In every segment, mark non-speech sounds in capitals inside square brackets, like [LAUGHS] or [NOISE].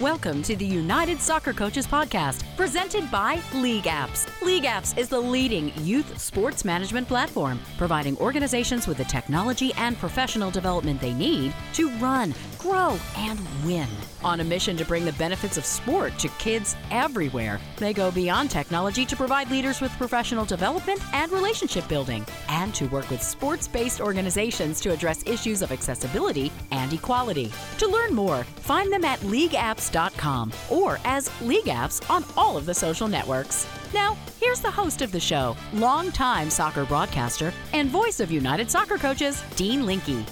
Welcome to the United Soccer Coaches Podcast, presented by League Apps. League Apps is the leading youth sports management platform, providing organizations with the technology and professional development they need to run, grow, and win. On a mission to bring the benefits of sport to kids everywhere, they go beyond technology to provide leaders with professional development and relationship building, and to work with sports based organizations to address issues of accessibility and equality. To learn more, find them at leagueapps.com or as LeagueApps on all of the social networks. Now, here's the host of the show, longtime soccer broadcaster and voice of United Soccer Coaches, Dean Linke.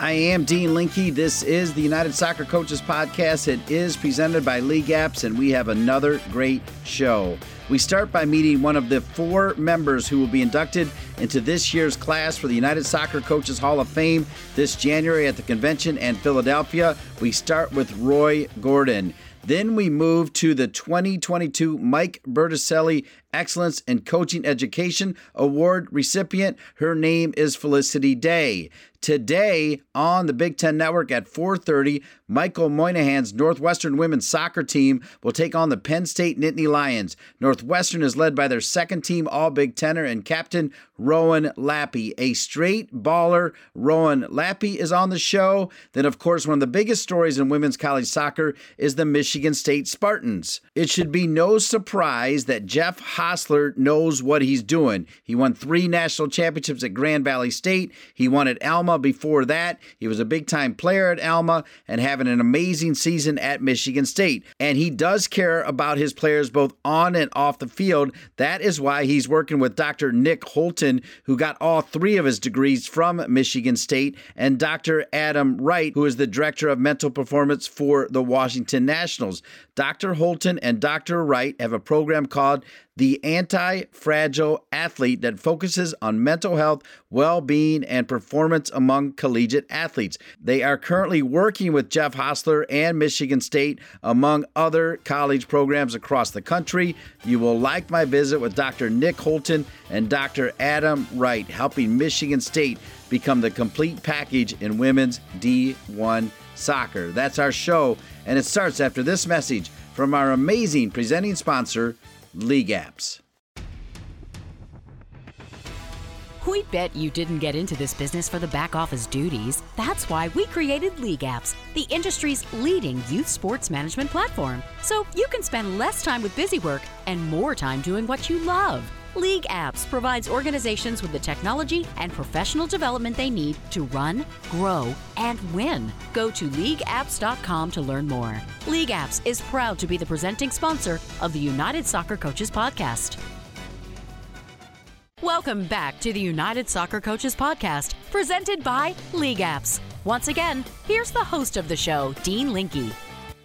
I am Dean Linke. This is the United Soccer Coaches Podcast. It is presented by League Apps, and we have another great show. We start by meeting one of the four members who will be inducted into this year's class for the United Soccer Coaches Hall of Fame this January at the convention in Philadelphia. We start with Roy Gordon. Then we move to the 2022 Mike Berticelli Excellence in Coaching Education Award recipient. Her name is Felicity Day. Today on the Big Ten Network at 4:30, Michael Moynihan's Northwestern women's soccer team will take on the Penn State Nittany Lions. Northwestern is led by their second team All Big Tenor and captain Rowan Lappy. A straight baller, Rowan Lappy is on the show. Then, of course, one of the biggest stories in women's college soccer is the Michigan State Spartans. It should be no surprise that Jeff Hosler knows what he's doing. He won three national championships at Grand Valley State. He won at Alma before that. He was a big time player at Alma and having an amazing season at Michigan State. And he does care about his players both on and off the field. That is why he's working with Dr. Nick Holton, who got all three of his degrees from Michigan State, and Dr. Adam Wright, who is the director of mental performance for the Washington Nationals. Dr. Holton and Dr. Wright have a program called the Anti Fragile Athlete that focuses on mental health, well being, and performance among collegiate athletes. They are currently working with Jeff Hosler and Michigan State, among other college programs across the country. You will like my visit with Dr. Nick Holton and Dr. Adam Wright, helping Michigan State become the complete package in women's D1 soccer. That's our show, and it starts after this message from our amazing presenting sponsor, League Apps. We bet you didn't get into this business for the back office duties. That's why we created League Apps, the industry's leading youth sports management platform. So you can spend less time with busy work and more time doing what you love. League Apps provides organizations with the technology and professional development they need to run, grow, and win. Go to leagueapps.com to learn more. League Apps is proud to be the presenting sponsor of the United Soccer Coaches Podcast. Welcome back to the United Soccer Coaches Podcast, presented by League Apps. Once again, here's the host of the show, Dean Linke.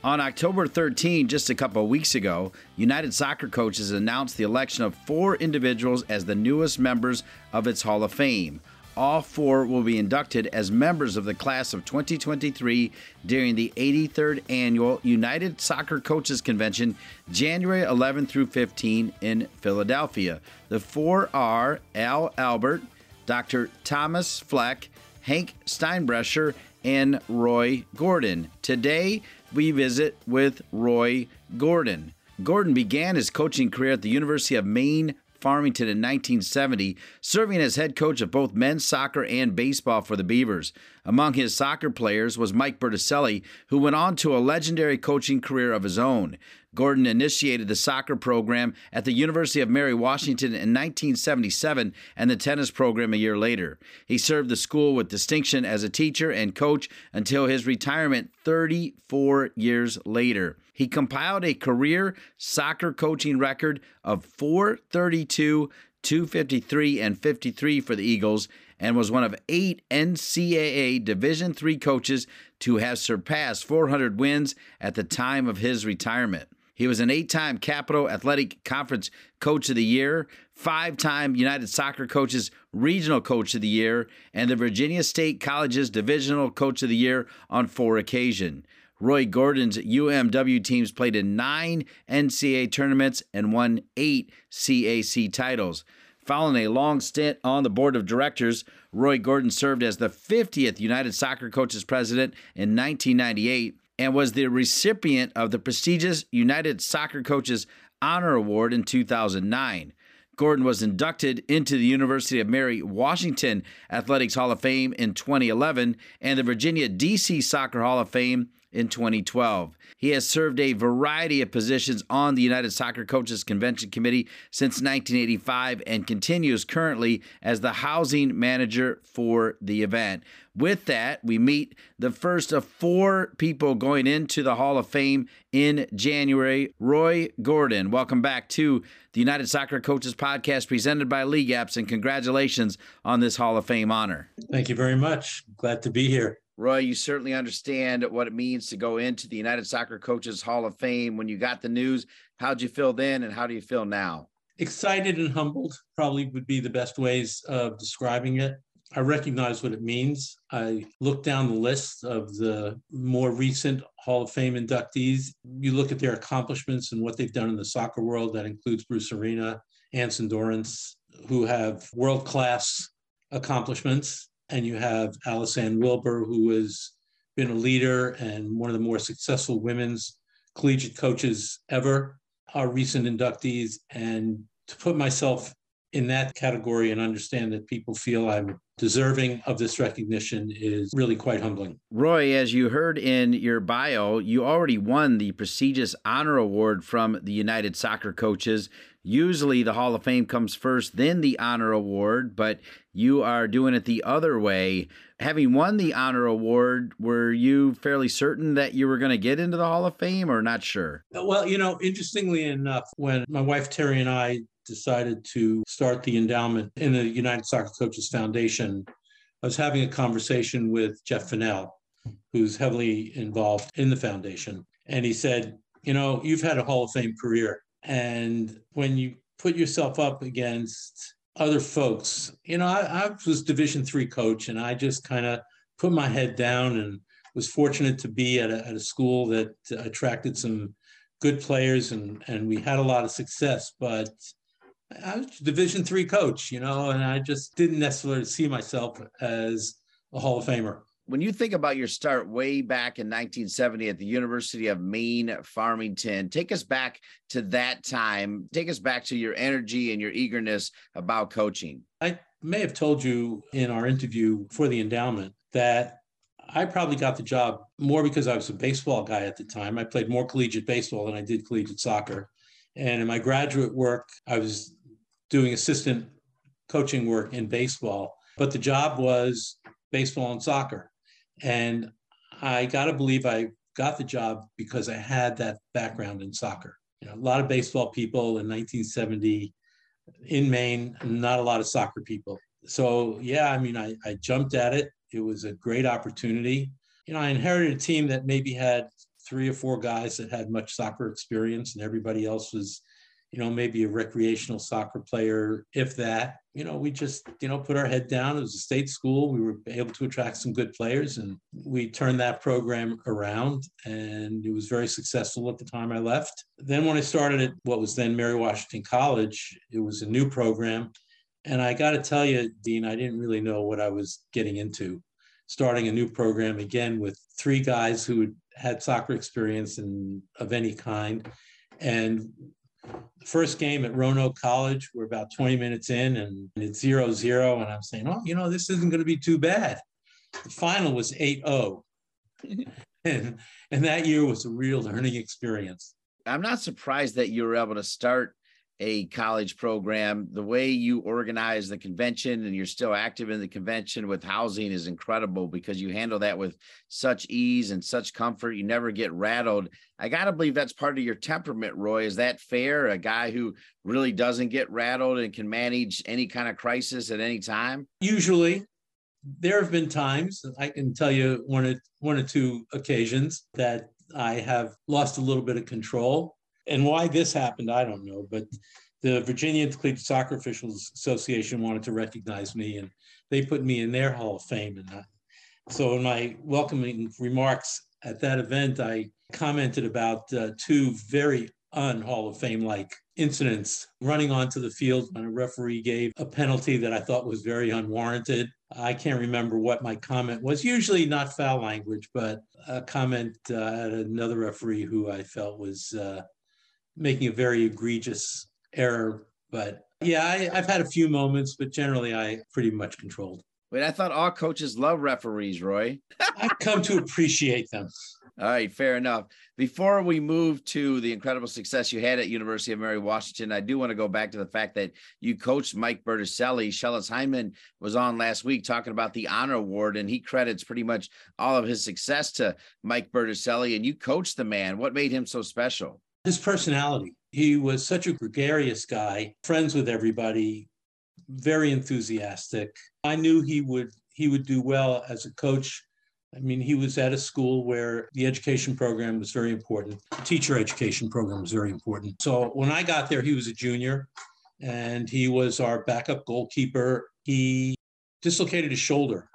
On October 13, just a couple of weeks ago, United Soccer Coaches announced the election of four individuals as the newest members of its Hall of Fame. All four will be inducted as members of the class of 2023 during the 83rd Annual United Soccer Coaches Convention, January 11 through 15 in Philadelphia. The four are Al Albert, Dr. Thomas Fleck, Hank Steinbrecher, and Roy Gordon. Today, we visit with Roy Gordon. Gordon began his coaching career at the University of Maine Farmington in 1970, serving as head coach of both men's soccer and baseball for the Beavers. Among his soccer players was Mike Berticelli, who went on to a legendary coaching career of his own. Gordon initiated the soccer program at the University of Mary Washington in 1977 and the tennis program a year later. He served the school with distinction as a teacher and coach until his retirement 34 years later. He compiled a career soccer coaching record of 432, 253, and 53 for the Eagles and was one of eight NCAA Division III coaches to have surpassed 400 wins at the time of his retirement. He was an eight time Capital Athletic Conference Coach of the Year, five time United Soccer Coaches Regional Coach of the Year, and the Virginia State College's Divisional Coach of the Year on four occasions. Roy Gordon's UMW teams played in nine NCAA tournaments and won eight CAC titles. Following a long stint on the board of directors, Roy Gordon served as the 50th United Soccer Coaches President in 1998 and was the recipient of the prestigious United Soccer Coaches Honor Award in 2009. Gordon was inducted into the University of Mary Washington Athletics Hall of Fame in 2011 and the Virginia DC Soccer Hall of Fame in 2012. He has served a variety of positions on the United Soccer Coaches Convention Committee since 1985 and continues currently as the housing manager for the event. With that, we meet the first of four people going into the Hall of Fame in January. Roy Gordon, welcome back to the United Soccer Coaches Podcast presented by League Apps, and congratulations on this Hall of Fame honor. Thank you very much. Glad to be here. Roy, you certainly understand what it means to go into the United Soccer Coaches Hall of Fame. When you got the news, how'd you feel then and how do you feel now? Excited and humbled probably would be the best ways of describing it. I recognize what it means. I look down the list of the more recent Hall of Fame inductees. You look at their accomplishments and what they've done in the soccer world. That includes Bruce Arena, Anson Dorrance, who have world class accomplishments and you have Alisanne Wilbur, who has been a leader and one of the more successful women's collegiate coaches ever, our recent inductees. And to put myself in that category and understand that people feel I'm deserving of this recognition is really quite humbling. Roy, as you heard in your bio, you already won the prestigious honor award from the United Soccer Coaches. Usually the Hall of Fame comes first, then the honor award, but you are doing it the other way. Having won the honor award, were you fairly certain that you were going to get into the Hall of Fame or not sure? Uh, well, you know, interestingly enough, when my wife Terry and I decided to start the endowment in the United Soccer Coaches Foundation, I was having a conversation with Jeff Fennell, who's heavily involved in the foundation. And he said, You know, you've had a Hall of Fame career. And when you put yourself up against other folks, you know, I, I was Division three coach and I just kind of put my head down and was fortunate to be at a, at a school that attracted some good players and, and we had a lot of success. But I was Division three coach, you know, and I just didn't necessarily see myself as a Hall of Famer. When you think about your start way back in 1970 at the University of Maine, Farmington, take us back to that time. Take us back to your energy and your eagerness about coaching. I may have told you in our interview for the endowment that I probably got the job more because I was a baseball guy at the time. I played more collegiate baseball than I did collegiate soccer. And in my graduate work, I was doing assistant coaching work in baseball, but the job was baseball and soccer. And I got to believe I got the job because I had that background in soccer. You know, a lot of baseball people in 1970 in Maine, not a lot of soccer people. So, yeah, I mean, I, I jumped at it. It was a great opportunity. You know, I inherited a team that maybe had three or four guys that had much soccer experience, and everybody else was you know, maybe a recreational soccer player, if that. You know, we just, you know, put our head down. It was a state school. We were able to attract some good players and we turned that program around and it was very successful at the time I left. Then when I started at what was then Mary Washington College, it was a new program. And I got to tell you, Dean, I didn't really know what I was getting into. Starting a new program again with three guys who had soccer experience and of any kind. And first game at Roanoke College, we're about 20 minutes in and it's 0 0. And I'm saying, oh, you know, this isn't going to be too bad. The final was 8 0. [LAUGHS] and, and that year was a real learning experience. I'm not surprised that you were able to start a college program. The way you organize the convention and you're still active in the convention with housing is incredible because you handle that with such ease and such comfort. You never get rattled. I got to believe that's part of your temperament, Roy. Is that fair? A guy who really doesn't get rattled and can manage any kind of crisis at any time? Usually. There have been times, I can tell you one or, one or two occasions that I have lost a little bit of control and why this happened, I don't know. But the Virginia Collegiate Soccer Officials Association wanted to recognize me, and they put me in their Hall of Fame. And I, so, in my welcoming remarks at that event, I commented about uh, two very un Hall of Fame like incidents running onto the field when a referee gave a penalty that I thought was very unwarranted. I can't remember what my comment was, usually not foul language, but a comment uh, at another referee who I felt was uh, making a very egregious error. But yeah, I, I've had a few moments, but generally I pretty much controlled. Wait, I thought all coaches love referees, Roy. [LAUGHS] I've come to appreciate them. All right, fair enough. Before we move to the incredible success you had at University of Mary Washington, I do want to go back to the fact that you coached Mike Berticelli. Schellas Hyndman was on last week talking about the honor award, and he credits pretty much all of his success to Mike Berticelli. And you coached the man. What made him so special? His personality. He was such a gregarious guy, friends with everybody, very enthusiastic. I knew he would he would do well as a coach I mean, he was at a school where the education program was very important. The teacher education program was very important. So when I got there, he was a junior and he was our backup goalkeeper. He dislocated his shoulder.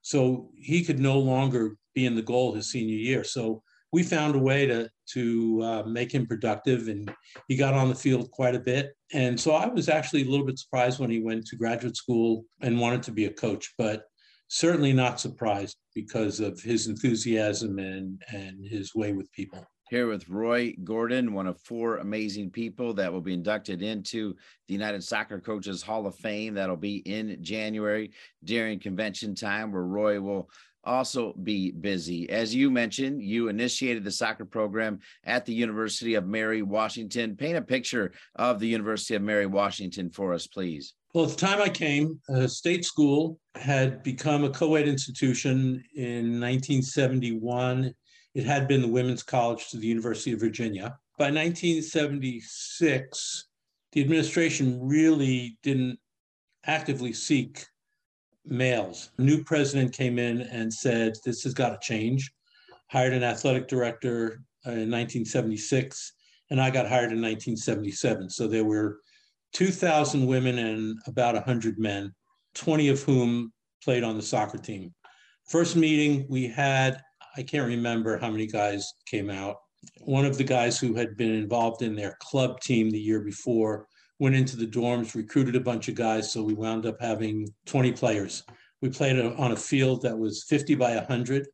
So he could no longer be in the goal his senior year. So we found a way to to uh, make him productive, and he got on the field quite a bit. And so I was actually a little bit surprised when he went to graduate school and wanted to be a coach. But certainly not surprised because of his enthusiasm and and his way with people here with Roy Gordon, one of four amazing people that will be inducted into the United Soccer Coaches Hall of Fame. That'll be in January during convention time, where Roy will also be busy. As you mentioned, you initiated the soccer program at the University of Mary Washington. Paint a picture of the University of Mary Washington for us, please. Well, at the time I came, a state school had become a co ed institution in 1971. It had been the Women's College to the University of Virginia. By 1976, the administration really didn't actively seek males. New president came in and said, This has got to change. Hired an athletic director uh, in 1976, and I got hired in 1977. So there were 2,000 women and about 100 men, 20 of whom played on the soccer team. First meeting we had, I can't remember how many guys came out. One of the guys who had been involved in their club team the year before went into the dorms, recruited a bunch of guys. So we wound up having 20 players. We played on a field that was 50 by 100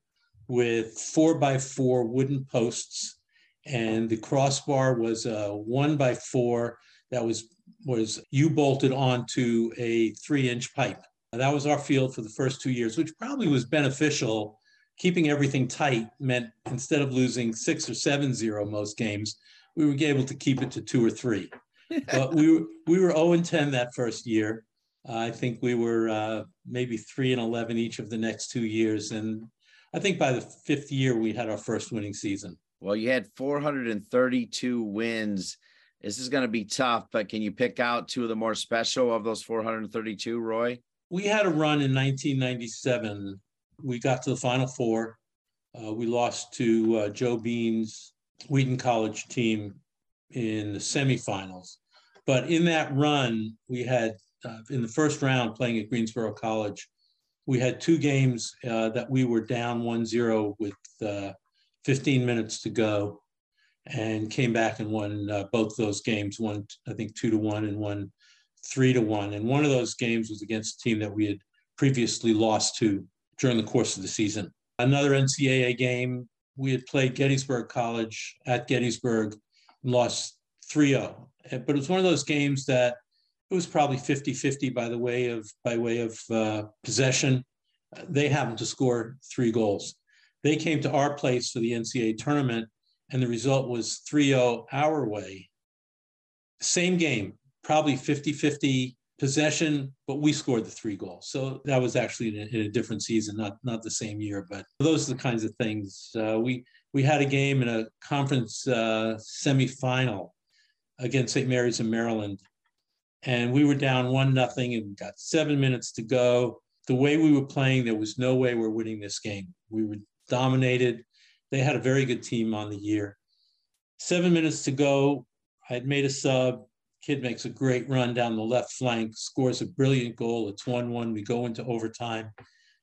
with four by four wooden posts. And the crossbar was a one by four that was was U bolted onto a three inch pipe. That was our field for the first two years, which probably was beneficial. Keeping everything tight meant instead of losing six or seven zero most games, we were able to keep it to two or three. But we were we were 0 and 10 that first year. Uh, I think we were uh, maybe three and 11 each of the next two years, and I think by the fifth year we had our first winning season. Well, you had 432 wins this is going to be tough, but can you pick out two of the more special of those 432, Roy? We had a run in 1997. We got to the Final Four. Uh, we lost to uh, Joe Bean's Wheaton College team in the semifinals. But in that run, we had uh, in the first round playing at Greensboro College, we had two games uh, that we were down 1 0 with uh, 15 minutes to go and came back and won uh, both those games. One, I think, two to one, and one three to one. And one of those games was against a team that we had previously lost to during the course of the season. Another NCAA game, we had played Gettysburg College at Gettysburg lost 3 0. But it was one of those games that it was probably 50 50 by the way of by way of uh, possession. They happened to score three goals. They came to our place for the NCAA tournament and the result was 3-0 our way. Same game, probably 50-50 possession, but we scored the three goals. So that was actually in a, in a different season, not not the same year. But those are the kinds of things. Uh, we we had a game in a conference uh, semifinal against St. Mary's in Maryland, and we were down one nothing, and we got seven minutes to go. The way we were playing, there was no way we're winning this game. We were dominated. They had a very good team on the year. Seven minutes to go. I had made a sub. Kid makes a great run down the left flank, scores a brilliant goal. It's 1 1. We go into overtime,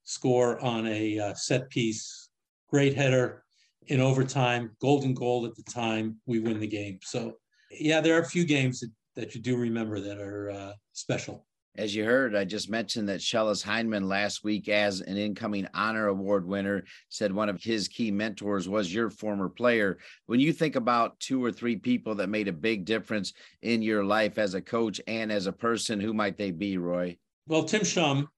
score on a uh, set piece. Great header. In overtime, golden goal at the time, we win the game. So, yeah, there are a few games that, that you do remember that are uh, special. As you heard, I just mentioned that Schellas Hyndman last week, as an incoming honor award winner, said one of his key mentors was your former player. When you think about two or three people that made a big difference in your life as a coach and as a person, who might they be, Roy? Well, Tim Schum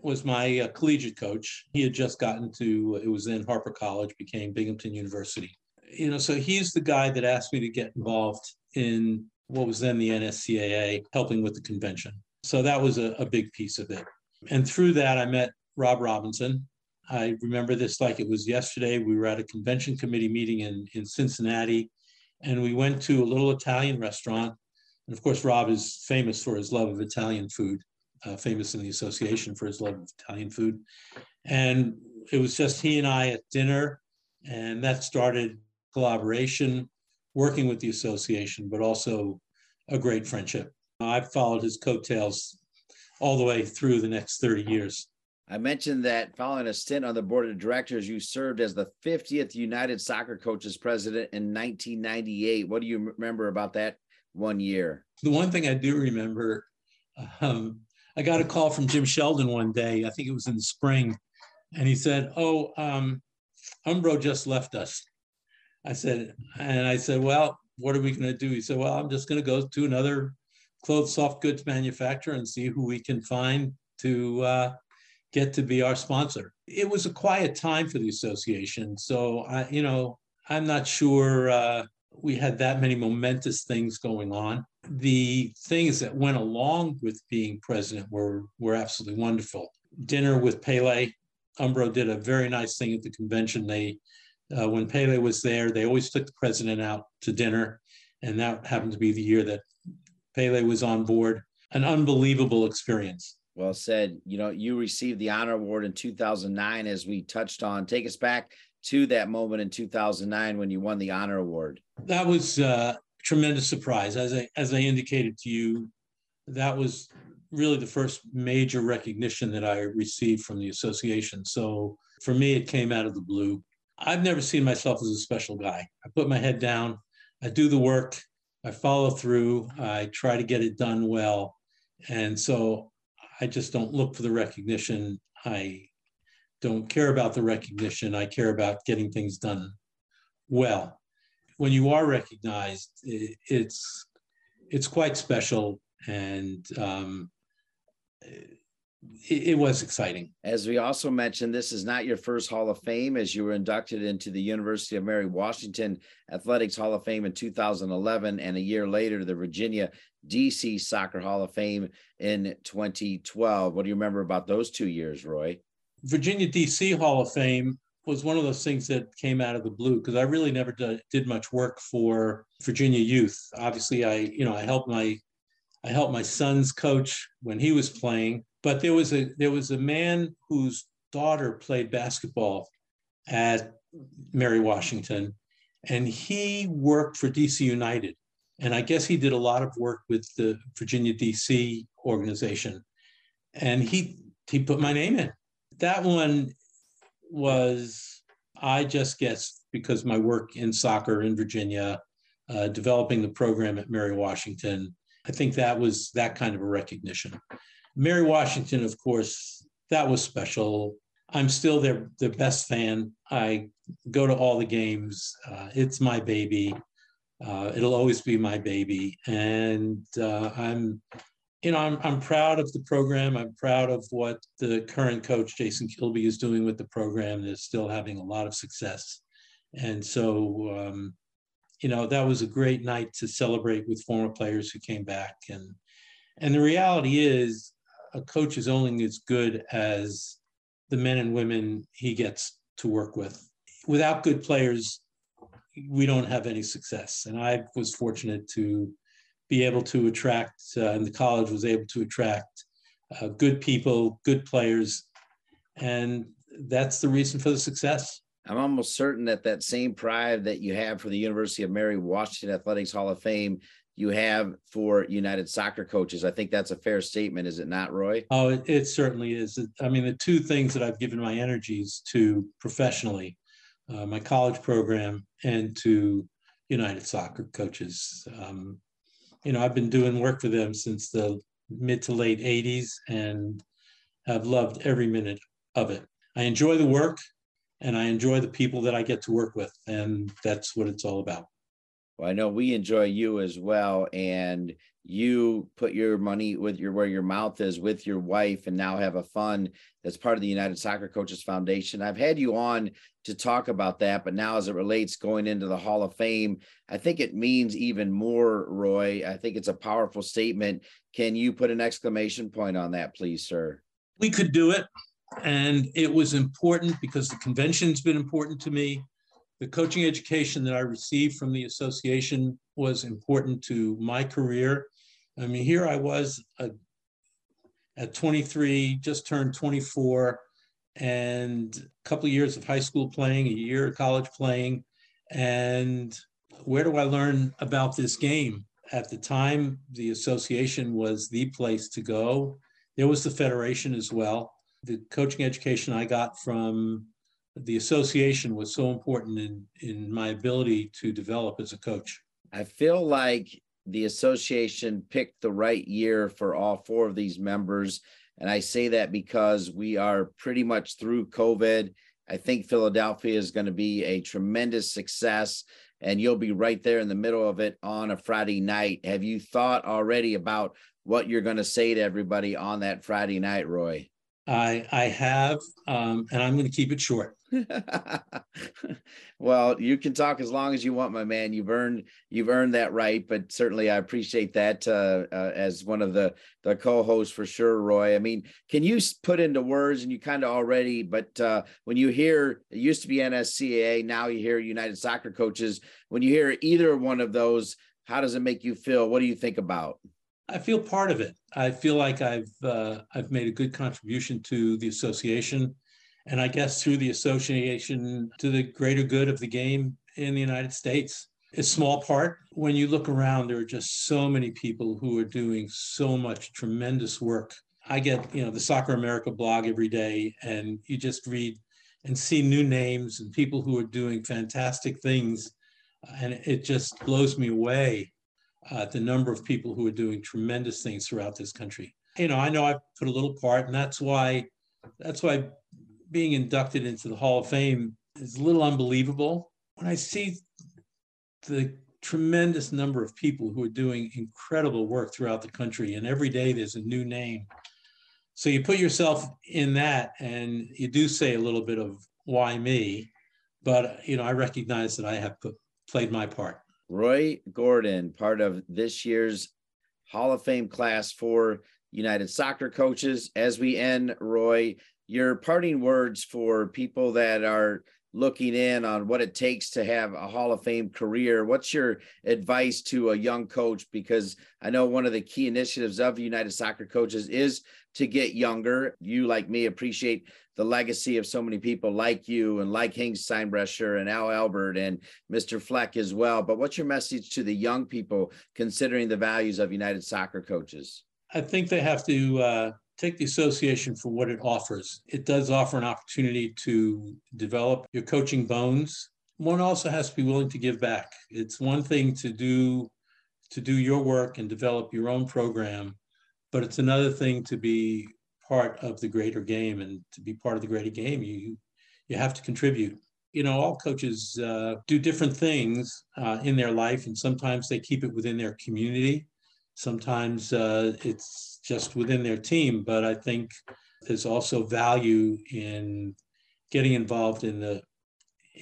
was my uh, collegiate coach. He had just gotten to, it was then Harpur College, became Binghamton University. You know, so he's the guy that asked me to get involved in what was then the NSCAA, helping with the convention. So that was a, a big piece of it. And through that, I met Rob Robinson. I remember this like it was yesterday. We were at a convention committee meeting in, in Cincinnati, and we went to a little Italian restaurant. And of course, Rob is famous for his love of Italian food uh, famous in the association for his love of Italian food. And it was just he and I at dinner, and that started collaboration, working with the association, but also a great friendship. I've followed his coattails all the way through the next 30 years. I mentioned that following a stint on the board of directors, you served as the 50th United Soccer Coaches President in 1998. What do you remember about that one year? The one thing I do remember um, I got a call from Jim Sheldon one day. I think it was in the spring, and he said, "Oh, um, Umbro just left us." I said, and I said, "Well, what are we going to do?" He said, "Well, I'm just going to go to another clothes soft goods manufacturer and see who we can find to uh, get to be our sponsor." It was a quiet time for the association, so I, you know, I'm not sure uh, we had that many momentous things going on the things that went along with being president were were absolutely wonderful. Dinner with Pele, Umbro did a very nice thing at the convention. They, uh, when Pele was there, they always took the president out to dinner, and that happened to be the year that Pele was on board. An unbelievable experience. Well said. You know, you received the honor award in 2009, as we touched on. Take us back to that moment in 2009 when you won the honor award. That was uh, tremendous surprise. As I as I indicated to you, that was really the first major recognition that I received from the association. So for me, it came out of the blue. I've never seen myself as a special guy. I put my head down, I do the work, I follow through, I try to get it done well. And so I just don't look for the recognition. I don't care about the recognition. I care about getting things done well when you are recognized, it, it's it's quite special, and um, it, it, was exciting. As we also mentioned, this is not your first Hall of Fame, as you were inducted into the University of Mary Washington Athletics Hall of Fame in 2011, and a year later, the Virginia DC Soccer Hall of Fame in 2012. What do you remember about those two years, Roy? Virginia DC Hall of Fame was one of those things that came out of the blue because I really never did, did much work for Virginia youth. Obviously, I you know I helped my I helped my son's coach when he was playing, but there was a there was a man whose daughter played basketball at Mary Washington, and he worked for DC United, and I guess he did a lot of work with the Virginia DC organization, and he he put my name in. That one was I just guess because my work in soccer in Virginia, uh, developing the program at Mary Washington, I think that was that kind of a recognition. Mary Washington, of course, that was special. I'm still their their best fan. I go to all the games. Uh, it's my baby. Uh, it'll always be my baby, and uh, I'm you know, I'm, I'm proud of the program. I'm proud of what the current coach, Jason Kilby, is doing with the program. They're still having a lot of success. And so, um, you know, that was a great night to celebrate with former players who came back. And, and the reality is, a coach is only as good as the men and women he gets to work with. Without good players, we don't have any success. And I was fortunate to be able to attract, uh, and the college was able to attract uh, good people, good players, and that's the reason for the success. I'm almost certain that that same pride that you have for the University of Mary Washington Athletics Hall of Fame, you have for United Soccer Coaches. I think that's a fair statement, is it not, Roy? Oh, it, it certainly is. I mean, the two things that I've given my energies to professionally uh, my college program, and to United Soccer Coaches. Um, you know, I've been doing work for them since the mid to late 80s and have loved every minute of it. I enjoy the work and I enjoy the people that I get to work with, and that's what it's all about. Well, I know we enjoy you as well, and you put your money with your where your mouth is with your wife, and now have a fund that's part of the United Soccer Coaches Foundation. I've had you on to talk about that, but now as it relates going into the Hall of Fame, I think it means even more, Roy. I think it's a powerful statement. Can you put an exclamation point on that, please, sir? We could do it. And it was important because the convention's been important to me. The coaching education that I received from the association was important to my career. I mean, here I was a, at 23, just turned 24, and a couple of years of high school playing, a year of college playing. And where do I learn about this game? At the time, the association was the place to go. There was the federation as well the coaching education I got from the association was so important in in my ability to develop as a coach. I feel like the association picked the right year for all four of these members. And I say that because we are pretty much through COVID. I think Philadelphia is going to be a tremendous success, and you'll be right there in the middle of it on a Friday night. Have you thought already about what you're going to say to everybody on that Friday night, Roy? I I have, um, and I'm going to keep it short. [LAUGHS] well, you can talk as long as you want, my man. You've earned you've earned that right. But certainly, I appreciate that uh, uh, as one of the the co-hosts for sure, Roy. I mean, can you put into words, and you kind of already, but uh, when you hear it used to be NSCAA, now you hear United Soccer Coaches. When you hear either one of those, how does it make you feel? What do you think about? I feel part of it. I feel like I've uh, I've made a good contribution to the association, and I guess through the association to the greater good of the game in the United States. A small part. When you look around, there are just so many people who are doing so much tremendous work. I get you know the Soccer America blog every day, and you just read and see new names and people who are doing fantastic things, and it just blows me away uh, the number of people who are doing tremendous things throughout this country. You know, I know I've put a little part, and that's why that's why being inducted into the Hall of Fame is a little unbelievable. When I see the tremendous number of people who are doing incredible work throughout the country, and every day there's a new name. So you put yourself in that, and you do say a little bit of why me, but you know I recognize that I have put, played my part. Roy Gordon, part of this year's Hall of Fame class for United Soccer Coaches. As we end, Roy, your parting words for people that are looking in on what it takes to have a Hall of Fame career. What's your advice to a young coach? Because I know one of the key initiatives of United Soccer Coaches is to get younger. You, like me, appreciate the legacy of so many people like you and like Hank Steinbrecher and Al Albert and Mr. Fleck as well. But what's your message to the young people considering the values of United Soccer Coaches? I think they have to uh, take the association for what it offers. It does offer an opportunity to develop your coaching bones. One also has to be willing to give back. It's one thing to do to do your work and develop your own program, but it's another thing to be part of the greater game and to be part of the greater game you you have to contribute you know all coaches uh, do different things uh, in their life and sometimes they keep it within their community sometimes uh, it's just within their team but i think there's also value in getting involved in the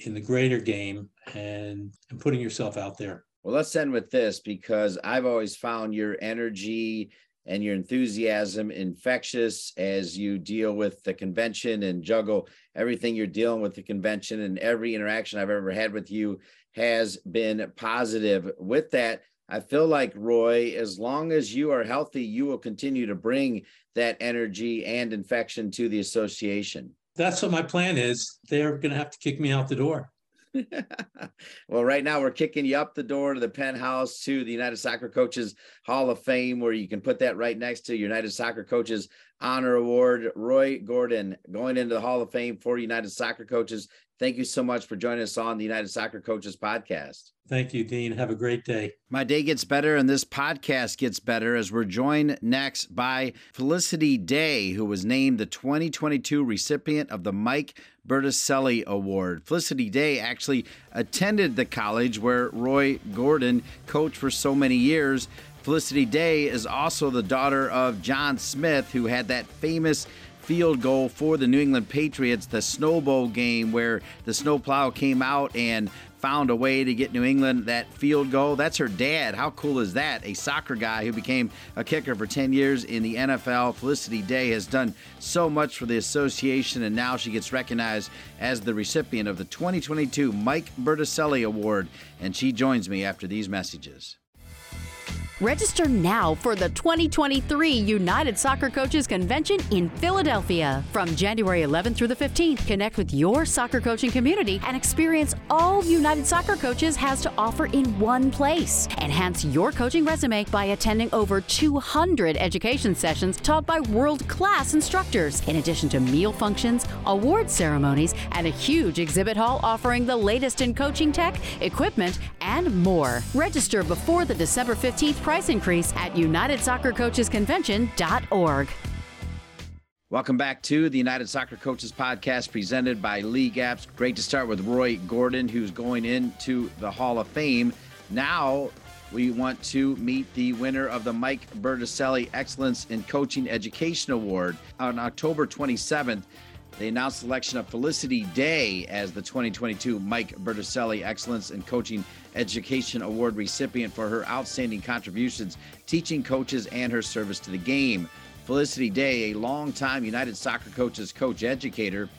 in the greater game and and putting yourself out there well let's end with this because i've always found your energy and your enthusiasm infectious as you deal with the convention and juggle everything you're dealing with the convention and every interaction I've ever had with you has been positive. With that, I feel like Roy, as long as you are healthy, you will continue to bring that energy and infection to the association. That's what my plan is. They're going to have to kick me out the door. [LAUGHS] well, right now we're kicking you up the door to the penthouse to the United Soccer Coaches Hall of Fame, where you can put that right next to United Soccer Coaches Honor Award. Roy Gordon going into the Hall of Fame for United Soccer Coaches. Thank you so much for joining us on the United Soccer Coaches podcast. Thank you, Dean. Have a great day. My day gets better, and this podcast gets better as we're joined next by Felicity Day, who was named the 2022 recipient of the Mike Berticelli Award. Felicity Day actually attended the college where Roy Gordon coached for so many years. Felicity Day is also the daughter of John Smith, who had that famous field goal for the New England Patriots, the snowball game where the snowplow came out and found a way to get New England that field goal. That's her dad. How cool is that? A soccer guy who became a kicker for 10 years in the NFL. Felicity Day has done so much for the association, and now she gets recognized as the recipient of the 2022 Mike Berticelli Award. And she joins me after these messages. Register now for the 2023 United Soccer Coaches Convention in Philadelphia. From January 11th through the 15th, connect with your soccer coaching community and experience all United Soccer Coaches has to offer in one place. Enhance your coaching resume by attending over 200 education sessions taught by world class instructors, in addition to meal functions, award ceremonies, and a huge exhibit hall offering the latest in coaching tech, equipment, and more. Register before the December 15th price increase at UnitedSoccerCoachesConvention.org. Welcome back to the United Soccer Coaches Podcast presented by League Apps. Great to start with Roy Gordon, who's going into the Hall of Fame. Now we want to meet the winner of the Mike Berticelli Excellence in Coaching Education Award on October 27th. They announced selection of Felicity Day as the 2022 Mike Berticelli Excellence in Coaching Education Award recipient for her outstanding contributions teaching coaches and her service to the game. Felicity Day, a longtime United Soccer Coaches coach educator,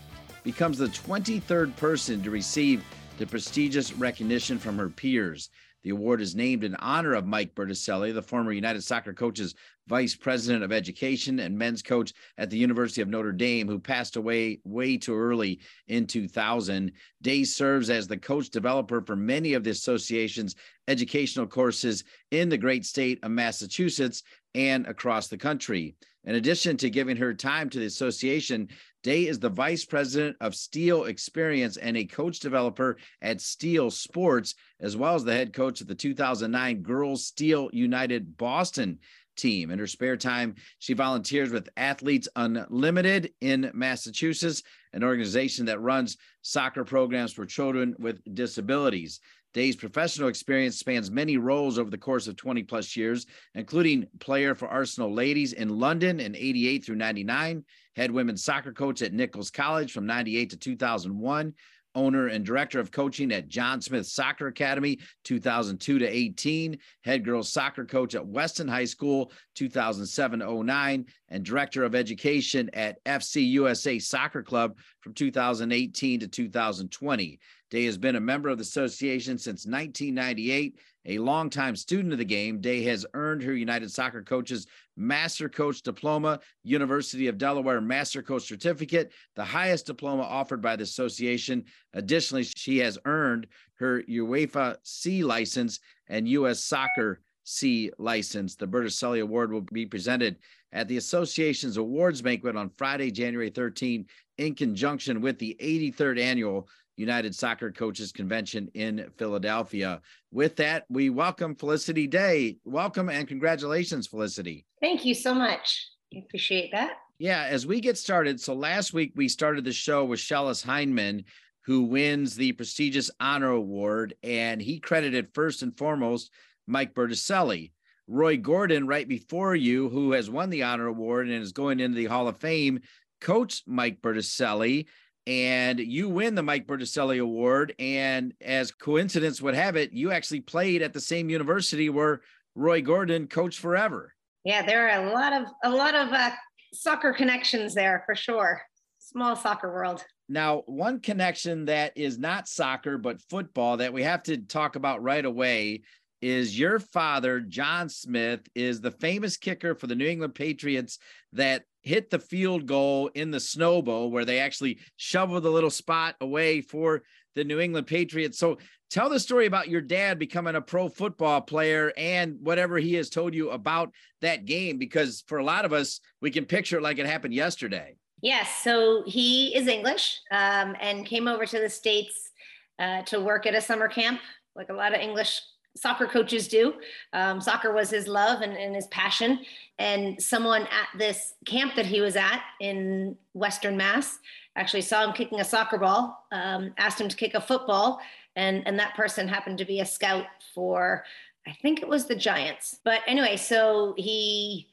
becomes the 23rd person to receive the prestigious recognition from her peers. The award is named in honor of Mike Berticelli, the former United Soccer Coaches Vice President of Education and men's coach at the University of Notre Dame, who passed away way too early in 2000. Day serves as the coach developer for many of the association's educational courses in the great state of Massachusetts and across the country. In addition to giving her time to the association, Day is the vice president of Steel Experience and a coach developer at Steel Sports, as well as the head coach of the 2009 Girls Steel United Boston team. In her spare time, she volunteers with Athletes Unlimited in Massachusetts, an organization that runs soccer programs for children with disabilities. Day's professional experience spans many roles over the course of 20 plus years, including player for Arsenal Ladies in London in 88 through 99, head women's soccer coach at Nichols College from 98 to 2001, owner and director of coaching at John Smith Soccer Academy 2002 to 18, head girls soccer coach at Weston High School 2007 09, and director of education at FC USA Soccer Club from 2018 to 2020. Day has been a member of the association since 1998. A longtime student of the game, Day has earned her United Soccer Coaches Master Coach Diploma, University of Delaware Master Coach Certificate, the highest diploma offered by the association. Additionally, she has earned her UEFA C license and U.S. Soccer C license. The Berticelli Award will be presented at the association's awards banquet on Friday, January 13, in conjunction with the 83rd annual United Soccer Coaches Convention in Philadelphia. With that, we welcome Felicity Day. Welcome and congratulations, Felicity. Thank you so much. I appreciate that. Yeah, as we get started, so last week we started the show with Schellas Hyndman, who wins the prestigious honor award, and he credited first and foremost Mike Berticelli. Roy Gordon, right before you, who has won the honor award and is going into the Hall of Fame, coached Mike Berticelli and you win the Mike Berticelli Award. And as coincidence would have it, you actually played at the same university where Roy Gordon coached forever. Yeah, there are a lot of a lot of uh, soccer connections there for sure. Small soccer world. Now, one connection that is not soccer but football that we have to talk about right away is your father, John Smith, is the famous kicker for the New England Patriots that hit the field goal in the Snow Bowl, where they actually shoveled the little spot away for the New England Patriots. So tell the story about your dad becoming a pro football player and whatever he has told you about that game, because for a lot of us, we can picture it like it happened yesterday. Yes. So he is English um, and came over to the States uh, to work at a summer camp, like a lot of English soccer coaches do. Um, soccer was his love and, and, his passion. And someone at this camp that he was at in Western Mass actually saw him kicking a soccer ball, um, asked him to kick a football, and, and that person happened to be a scout for, I think it was the Giants. But anyway, so he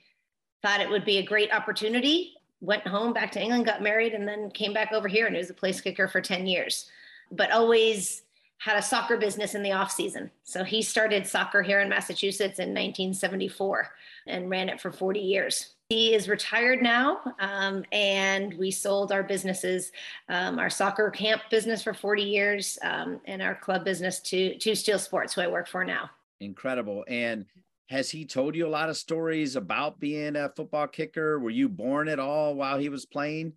thought it would be a great opportunity, went home back to England, got married, and then came back over here and was a place kicker for 10 years. But always had a soccer business in the off season. So he started soccer here in Massachusetts in 1974 and ran it for 40 years. He is retired now, um, and we sold our businesses, um, our soccer camp business for 40 years, um, and our club business to to Steel Sports, who I work for now. Incredible. And has he told you a lot of stories about being a football kicker? Were you born at all while he was playing?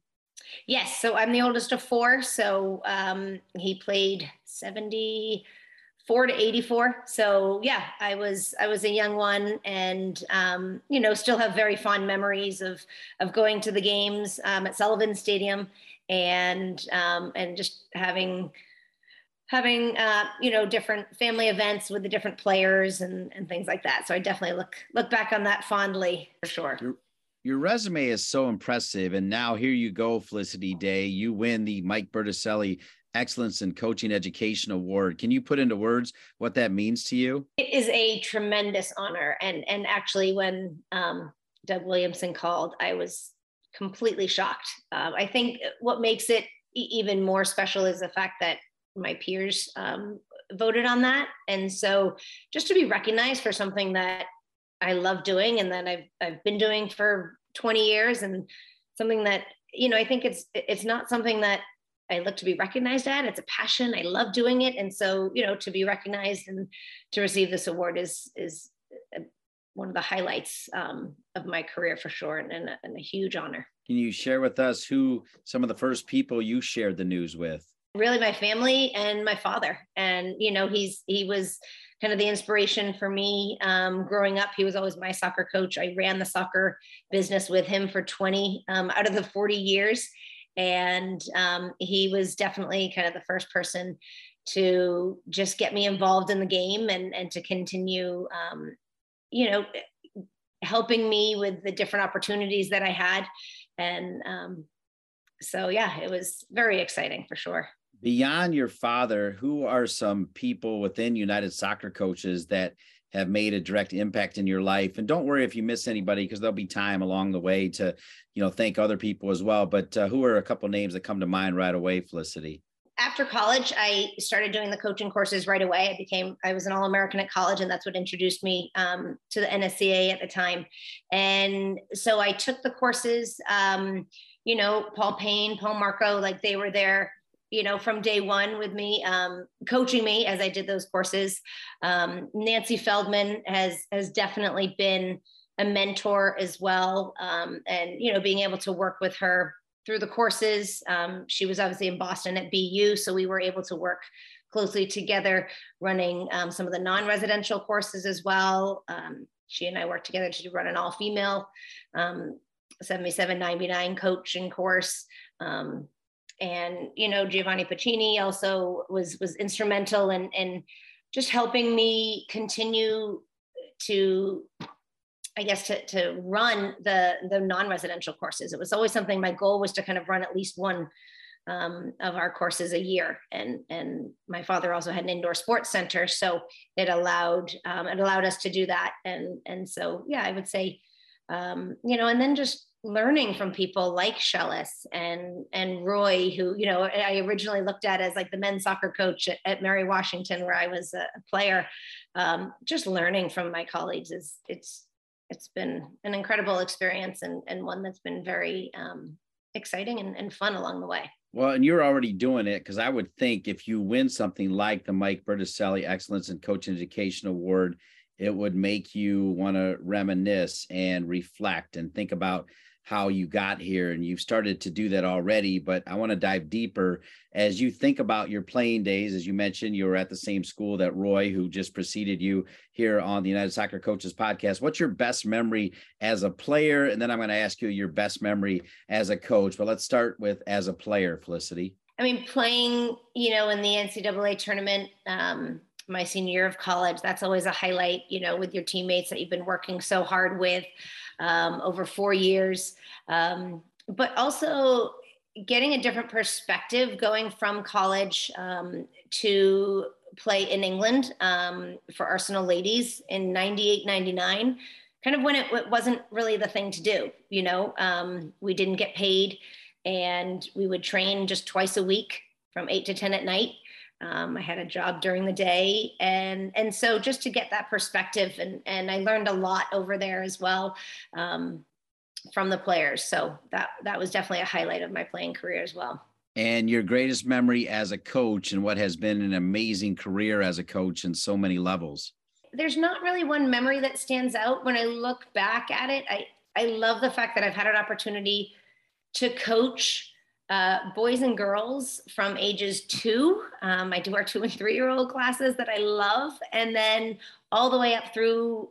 Yes, so I'm the oldest of four. So um, he played 74 to 84. So yeah, I was I was a young one, and um, you know still have very fond memories of of going to the games um, at Sullivan Stadium and um, and just having having uh, you know different family events with the different players and and things like that. So I definitely look look back on that fondly for sure. Your resume is so impressive. And now here you go, Felicity Day. You win the Mike Berticelli Excellence in Coaching Education Award. Can you put into words what that means to you? It is a tremendous honor. And and actually when um, Doug Williamson called, I was completely shocked. Um, I think what makes it even more special is the fact that my peers um, voted on that. And so just to be recognized for something that I love doing and that I've I've been doing for 20 years and something that you know I think it's it's not something that I look to be recognized at. It's a passion. I love doing it, and so you know to be recognized and to receive this award is is one of the highlights um, of my career for sure, and, and, a, and a huge honor. Can you share with us who some of the first people you shared the news with? Really, my family and my father, and you know he's he was kind of the inspiration for me um, growing up. He was always my soccer coach. I ran the soccer business with him for 20 um, out of the 40 years. And um, he was definitely kind of the first person to just get me involved in the game and, and to continue, um, you know, helping me with the different opportunities that I had. And um, so, yeah, it was very exciting for sure beyond your father, who are some people within United Soccer Coaches that have made a direct impact in your life? And don't worry if you miss anybody, because there'll be time along the way to, you know, thank other people as well. But uh, who are a couple names that come to mind right away, Felicity? After college, I started doing the coaching courses right away. I became, I was an All American at college, and that's what introduced me um, to the NSCAA at the time. And so I took the courses. Um, you know, Paul Payne, Paul Marco, like they were there you know, from day one with me, um, coaching me as I did those courses. Um, Nancy Feldman has has definitely been a mentor as well, um, and you know, being able to work with her through the courses. Um, she was obviously in Boston at BU, so we were able to work closely together, running um, some of the non-residential courses as well. Um, she and I worked together to run an all-female 7799 coaching course. Um, and you know Giovanni Pacini also was was instrumental in in just helping me continue to I guess to to run the the non-residential courses. It was always something my goal was to kind of run at least one um, of our courses a year, and and my father also had an indoor sports center, so it allowed um, it allowed us to do that, and and so yeah, I would say, um, you know, and then just learning from people like Schellas and and Roy, who you know I originally looked at as like the men's soccer coach at, at Mary Washington, where I was a player. Um, just learning from my colleagues is it's it's been an incredible experience and and one that's been very um, exciting and, and fun along the way. Well, and you're already doing it because I would think if you win something like the Mike Berticelli Excellence in Coaching Education Award, it would make you want to reminisce and reflect and think about how you got here and you've started to do that already but i want to dive deeper. As you think about your playing days as you mentioned you were at the same school that roy who just preceded you here on the united soccer coaches podcast. What's your best memory as a player? And then i'm going to ask you your best memory as a coach but let's start with as a player felicity. I mean playing you know in the ncaa tournament um, my senior year of college that's always a highlight you know with your teammates that you've been working so hard with um, over four years. Um, but also getting a different perspective going from college um, to play in England um, for Arsenal ladies in 98, 99, kind of when it, it, wasn't really the thing to do. You know, um, we didn't get paid and we would train just twice a week from eight to 10 at night. Um, I had a job during the day, and and so just to get that perspective, and and I learned a lot over there as well um, from the players. So that that was definitely a highlight of my playing career as well. And your greatest memory as a coach, and what has been an amazing career as a coach in so many levels. There's not really one memory that stands out when I look back at it. I I love the fact that I've had an opportunity to coach uh, boys and girls from ages two. Um, I do our two and three year old classes that I love, and then all the way up through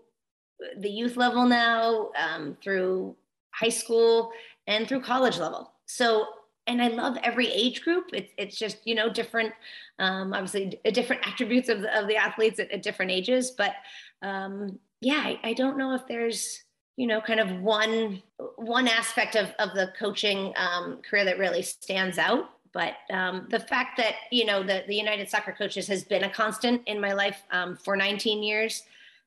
the youth level now, um, through high school, and through college level. So, and I love every age group. It's it's just you know different, um, obviously different [LAUGHS] attributes of the, of the athletes at, at different ages. But um, yeah, I, I don't know if there's you know kind of one one aspect of, of the coaching um, career that really stands out. But um, the fact that you know the, the united soccer coaches has been a constant in my life um, for 19 years.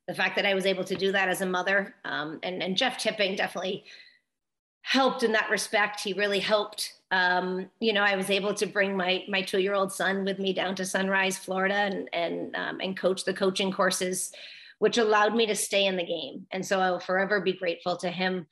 The fact that i was able to do that as a mother um, and, and jeff tipping definitely helped in that respect. He really helped um, you know i was able to bring my my two year old son with me down to sunrise florida and and um, and coach the coaching courses which allowed me to stay in the game. And so I will forever be grateful to him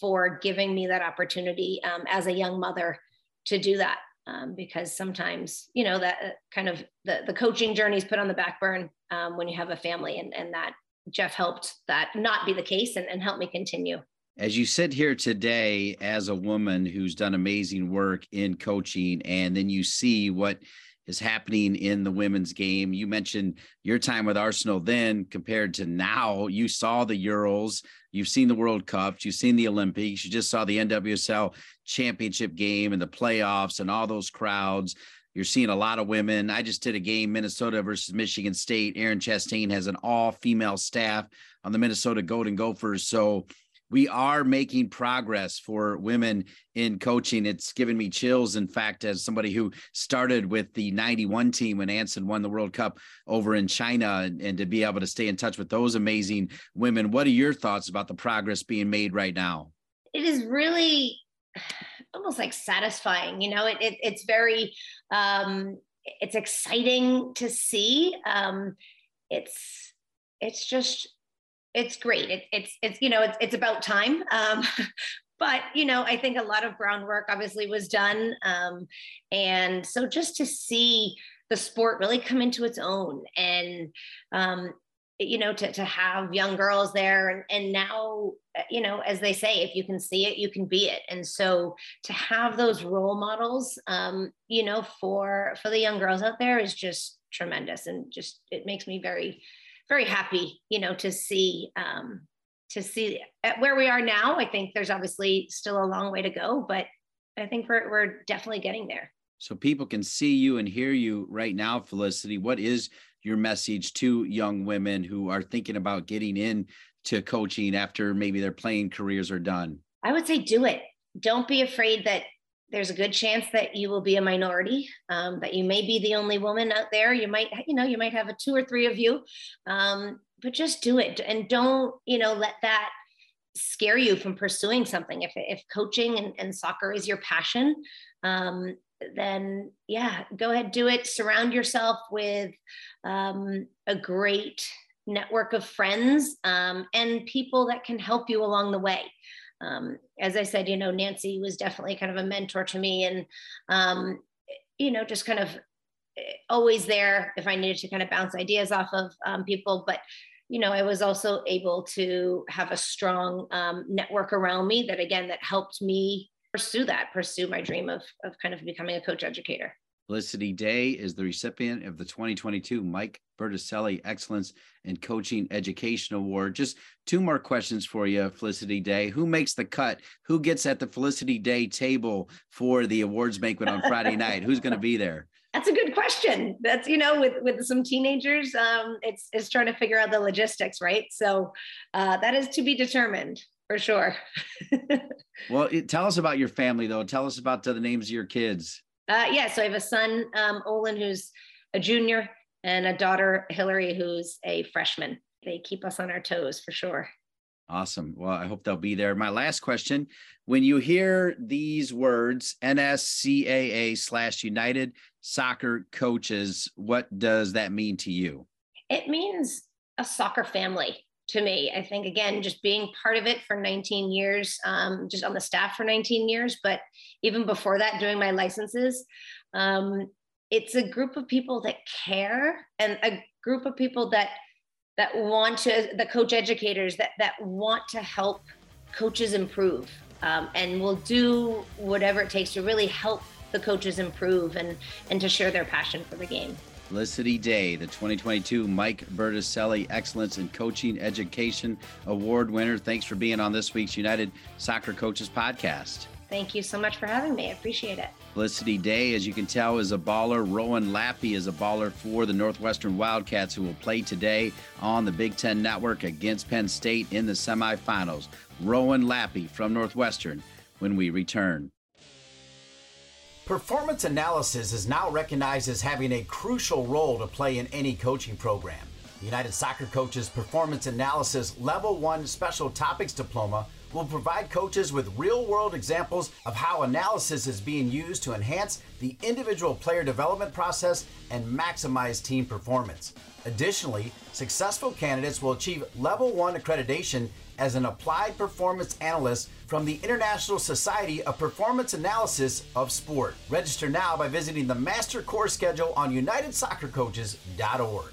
for giving me that opportunity um, as a young mother to do that. Um, because sometimes, you know, that uh, kind of the, the coaching journey is put on the back burn um, when you have a family, and, and that Jeff helped that not be the case and, and help me continue. As you sit here today as a woman who's done amazing work in coaching, and then you see what is happening in the women's game. You mentioned your time with Arsenal then compared to now. You saw the Euros, you've seen the World Cups, you've seen the Olympics, you just saw the NWSL championship game and the playoffs and all those crowds. You're seeing a lot of women. I just did a game, Minnesota versus Michigan State. Erin Chastain has an all female staff on the Minnesota Golden Gophers. So we are making progress for women in coaching. It's given me chills. In fact, as somebody who started with the 91 team when Anson won the World Cup over in China and, and to be able to stay in touch with those amazing women, what are your thoughts about the progress being made right now? It is really almost like satisfying. You know, it, it it's very, um, it's exciting to see. Um, it's, it's just it's great. It, it's it's you know it's it's about time. Um, [LAUGHS] but you know I think a lot of groundwork obviously was done, um, and so just to see the sport really come into its own and um, you know to, to have young girls there and, and now you know as they say if you can see it you can be it and so to have those role models um, you know for for the young girls out there is just tremendous and just it makes me very very happy, you know, to see um, to see at where we are now. I think there's obviously still a long way to go, but I think we're we're definitely getting there. So people can see you and hear you right now, Felicity. What is your message to young women who are thinking about getting in to coaching after maybe their playing careers are done? I would say do it. Don't be afraid that there's a good chance that you will be a minority, um, that you may be the only woman out there. You might, you know, you might have a two or three of you, um, but just do it and don't, you know, let that scare you from pursuing something. If, if coaching and, and soccer is your passion, um, then yeah, go ahead, do it. Surround yourself with um, a great network of friends um, and people that can help you along the way. Um, as I said, you know, Nancy was definitely kind of a mentor to me and, um, you know, just kind of eh, always there if I needed to kind of bounce ideas off of um, people. But, you know, I was also able to have a strong um, network around me that, again, that helped me pursue that, pursue my dream of, of kind of becoming a coach educator. Felicity Day is the recipient of the 2022 Mike Berticelli Excellence in Coaching Education Award. Just two more questions for you, Felicity Day. Who makes the cut? Who gets at the Felicity Day table for the awards banquet on Friday night? Who's going to be there? [LAUGHS] That's a good question. That's you know, with with some teenagers, um, it's it's trying to figure out the logistics, right? So uh, that is to be determined for sure. [LAUGHS] well, it, tell us about your family, though. Tell us about the names of your kids. Uh, yeah, so I have a son, um, Olin, who's a junior, and a daughter, Hillary, who's a freshman. They keep us on our toes for sure. Awesome. Well, I hope they'll be there. My last question when you hear these words, NSCAA slash United Soccer Coaches, what does that mean to you? It means a soccer family to me. I think, again, just being part of it for 19 years, um, just on the staff for 19 years, but even before that, doing my licenses, um, it's a group of people that care and a group of people that that want to the coach educators that that want to help coaches improve um, and will do whatever it takes to really help the coaches improve and and to share their passion for the game Felicity Day, the 2022 Mike Berticelli Excellence in Coaching Education Award winner. Thanks for being on this week's United Soccer Coaches podcast. Thank you so much for having me. I appreciate it. Felicity Day, as you can tell, is a baller. Rowan Lappy is a baller for the Northwestern Wildcats, who will play today on the Big Ten Network against Penn State in the semifinals. Rowan Lappy from Northwestern when we return. Performance analysis is now recognized as having a crucial role to play in any coaching program. United Soccer Coaches Performance Analysis Level 1 Special Topics Diploma will provide coaches with real world examples of how analysis is being used to enhance the individual player development process and maximize team performance. Additionally, successful candidates will achieve Level 1 accreditation as an applied performance analyst from the International Society of Performance Analysis of Sport. Register now by visiting the master course schedule on unitedsoccercoaches.org.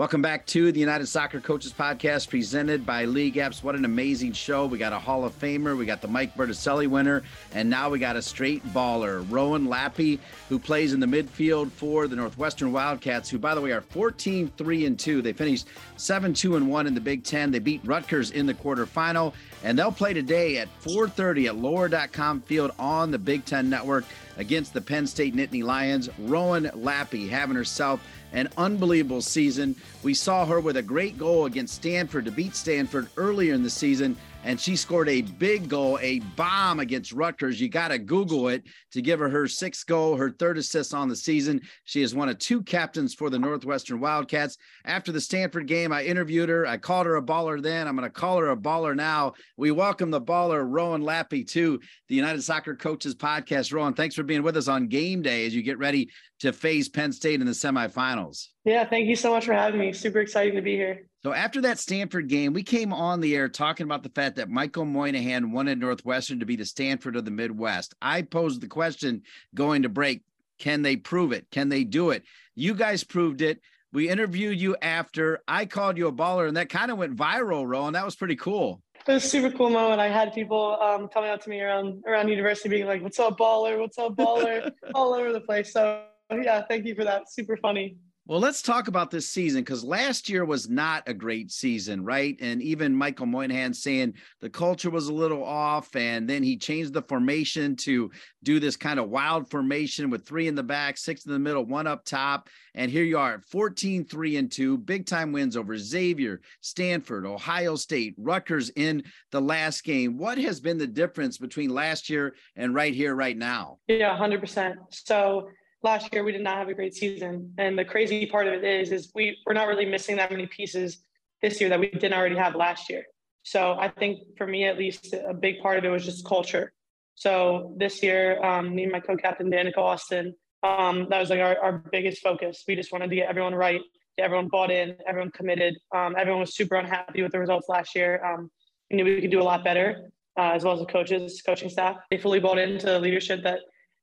Welcome back to the United Soccer Coaches Podcast presented by League Apps. What an amazing show. We got a Hall of Famer, we got the Mike Berticelli winner, and now we got a straight baller, Rowan Lappy, who plays in the midfield for the Northwestern Wildcats, who, by the way, are 14 3 and 2. They finished 7 2 and 1 in the Big Ten. They beat Rutgers in the quarterfinal, and they'll play today at 4.30 at lower.com field on the Big Ten Network against the Penn State Nittany Lions. Rowan Lappy having herself an unbelievable season. We saw her with a great goal against Stanford to beat Stanford earlier in the season and she scored a big goal, a bomb against Rutgers. You got to Google it to give her her sixth goal, her third assist on the season. She is one of two captains for the Northwestern Wildcats. After the Stanford game, I interviewed her. I called her a baller then. I'm going to call her a baller now. We welcome the baller, Rowan Lappy, to the United Soccer Coaches Podcast. Rowan, thanks for being with us on game day as you get ready to face Penn State in the semifinals. Yeah, thank you so much for having me. Super exciting to be here. So after that Stanford game, we came on the air talking about the fact that Michael Moynihan wanted Northwestern to be the Stanford of the Midwest. I posed the question going to break, can they prove it? Can they do it? You guys proved it. We interviewed you after. I called you a baller, and that kind of went viral, Rowan. That was pretty cool. It was a super cool moment. I had people um, coming up to me around around university being like, "What's up, baller? What's up, baller?" [LAUGHS] all over the place. So yeah, thank you for that. Super funny. Well, let's talk about this season because last year was not a great season, right? And even Michael Moynihan saying the culture was a little off, and then he changed the formation to do this kind of wild formation with three in the back, six in the middle, one up top. And here you are at 14, 3 and 2, big time wins over Xavier, Stanford, Ohio State, Rutgers in the last game. What has been the difference between last year and right here, right now? Yeah, 100%. So, last year we did not have a great season. And the crazy part of it is, is we, we're not really missing that many pieces this year that we didn't already have last year. So I think for me, at least a big part of it was just culture. So this year, um, me and my co-captain, Danica Austin, um, that was like our, our biggest focus. We just wanted to get everyone right, get everyone bought in, everyone committed. Um, everyone was super unhappy with the results last year. Um, we knew we could do a lot better, uh, as well as the coaches, coaching staff. They fully bought into the leadership that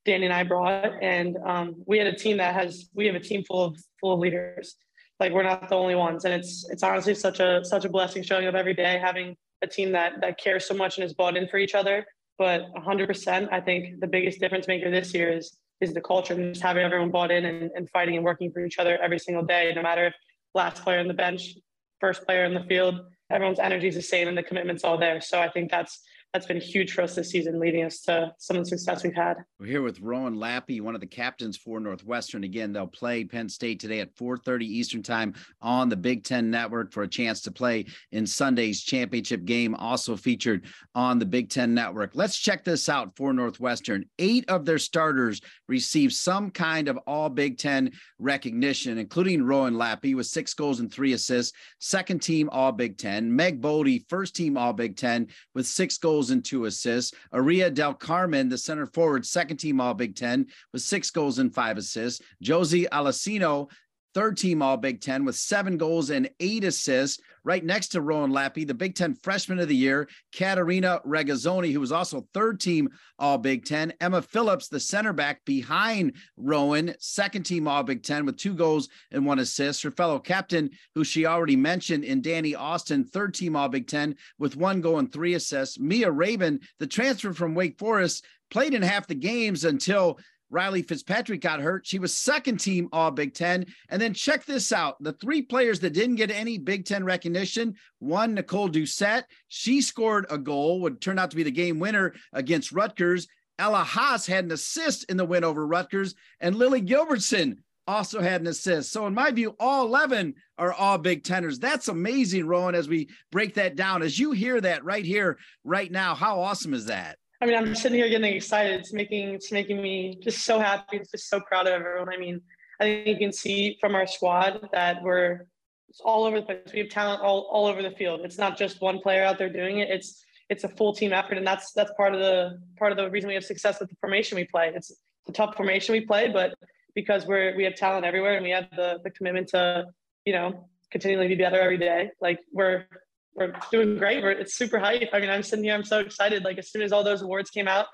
Danny and I brought, and um, we had a team that has we have a team full of full of leaders. Like we're not the only ones, and it's it's honestly such a such a blessing showing up every day, having a team that that cares so much and is bought in for each other. But 100%, I think the biggest difference maker this year is is the culture and just having everyone bought in and, and fighting and working for each other every single day, no matter if last player on the bench, first player in the field, everyone's energy is the same and the commitment's all there. So I think that's that's been huge for us this season, leading us to some of the success we've had. We're here with Rowan Lappy, one of the captains for Northwestern. Again, they'll play Penn State today at 4:30 Eastern Time on the Big Ten Network for a chance to play in Sunday's championship game, also featured on the Big Ten Network. Let's check this out for Northwestern. Eight of their starters received some kind of All Big Ten recognition, including Rowan Lappy with six goals and three assists, second team All Big Ten. Meg Bodie, first team All Big Ten with six goals goals and two assists. Aria Del Carmen, the center forward, second team All Big Ten with six goals and five assists. Josie Alessino, third team All Big Ten with seven goals and eight assists. Right next to Rowan Lappy, the Big Ten Freshman of the Year, Katarina Regazzoni, who was also third team All Big Ten. Emma Phillips, the center back behind Rowan, second team All Big Ten with two goals and one assist. Her fellow captain, who she already mentioned in Danny Austin, third team All Big Ten with one goal and three assists. Mia Rabin, the transfer from Wake Forest, played in half the games until Riley Fitzpatrick got hurt. She was second team All Big Ten. And then check this out the three players that didn't get any Big Ten recognition one, Nicole Doucette. She scored a goal, would turn out to be the game winner against Rutgers. Ella Haas had an assist in the win over Rutgers, and Lily Gilbertson also had an assist. So, in my view, all 11 are all Big Teners. That's amazing, Rowan, as we break that down. As you hear that right here, right now, how awesome is that? I mean, I'm sitting here getting excited. It's making it's making me just so happy. It's just so proud of everyone. I mean, I think you can see from our squad that we're all over the place. We have talent all, all over the field. It's not just one player out there doing it. It's it's a full team effort, and that's that's part of the part of the reason we have success with the formation we play. It's the tough formation we play, but because we're we have talent everywhere and we have the the commitment to you know continually be better every day. Like we're we're doing great. We're, it's super hype. I mean, I'm sitting here, I'm so excited. Like as soon as all those awards came out,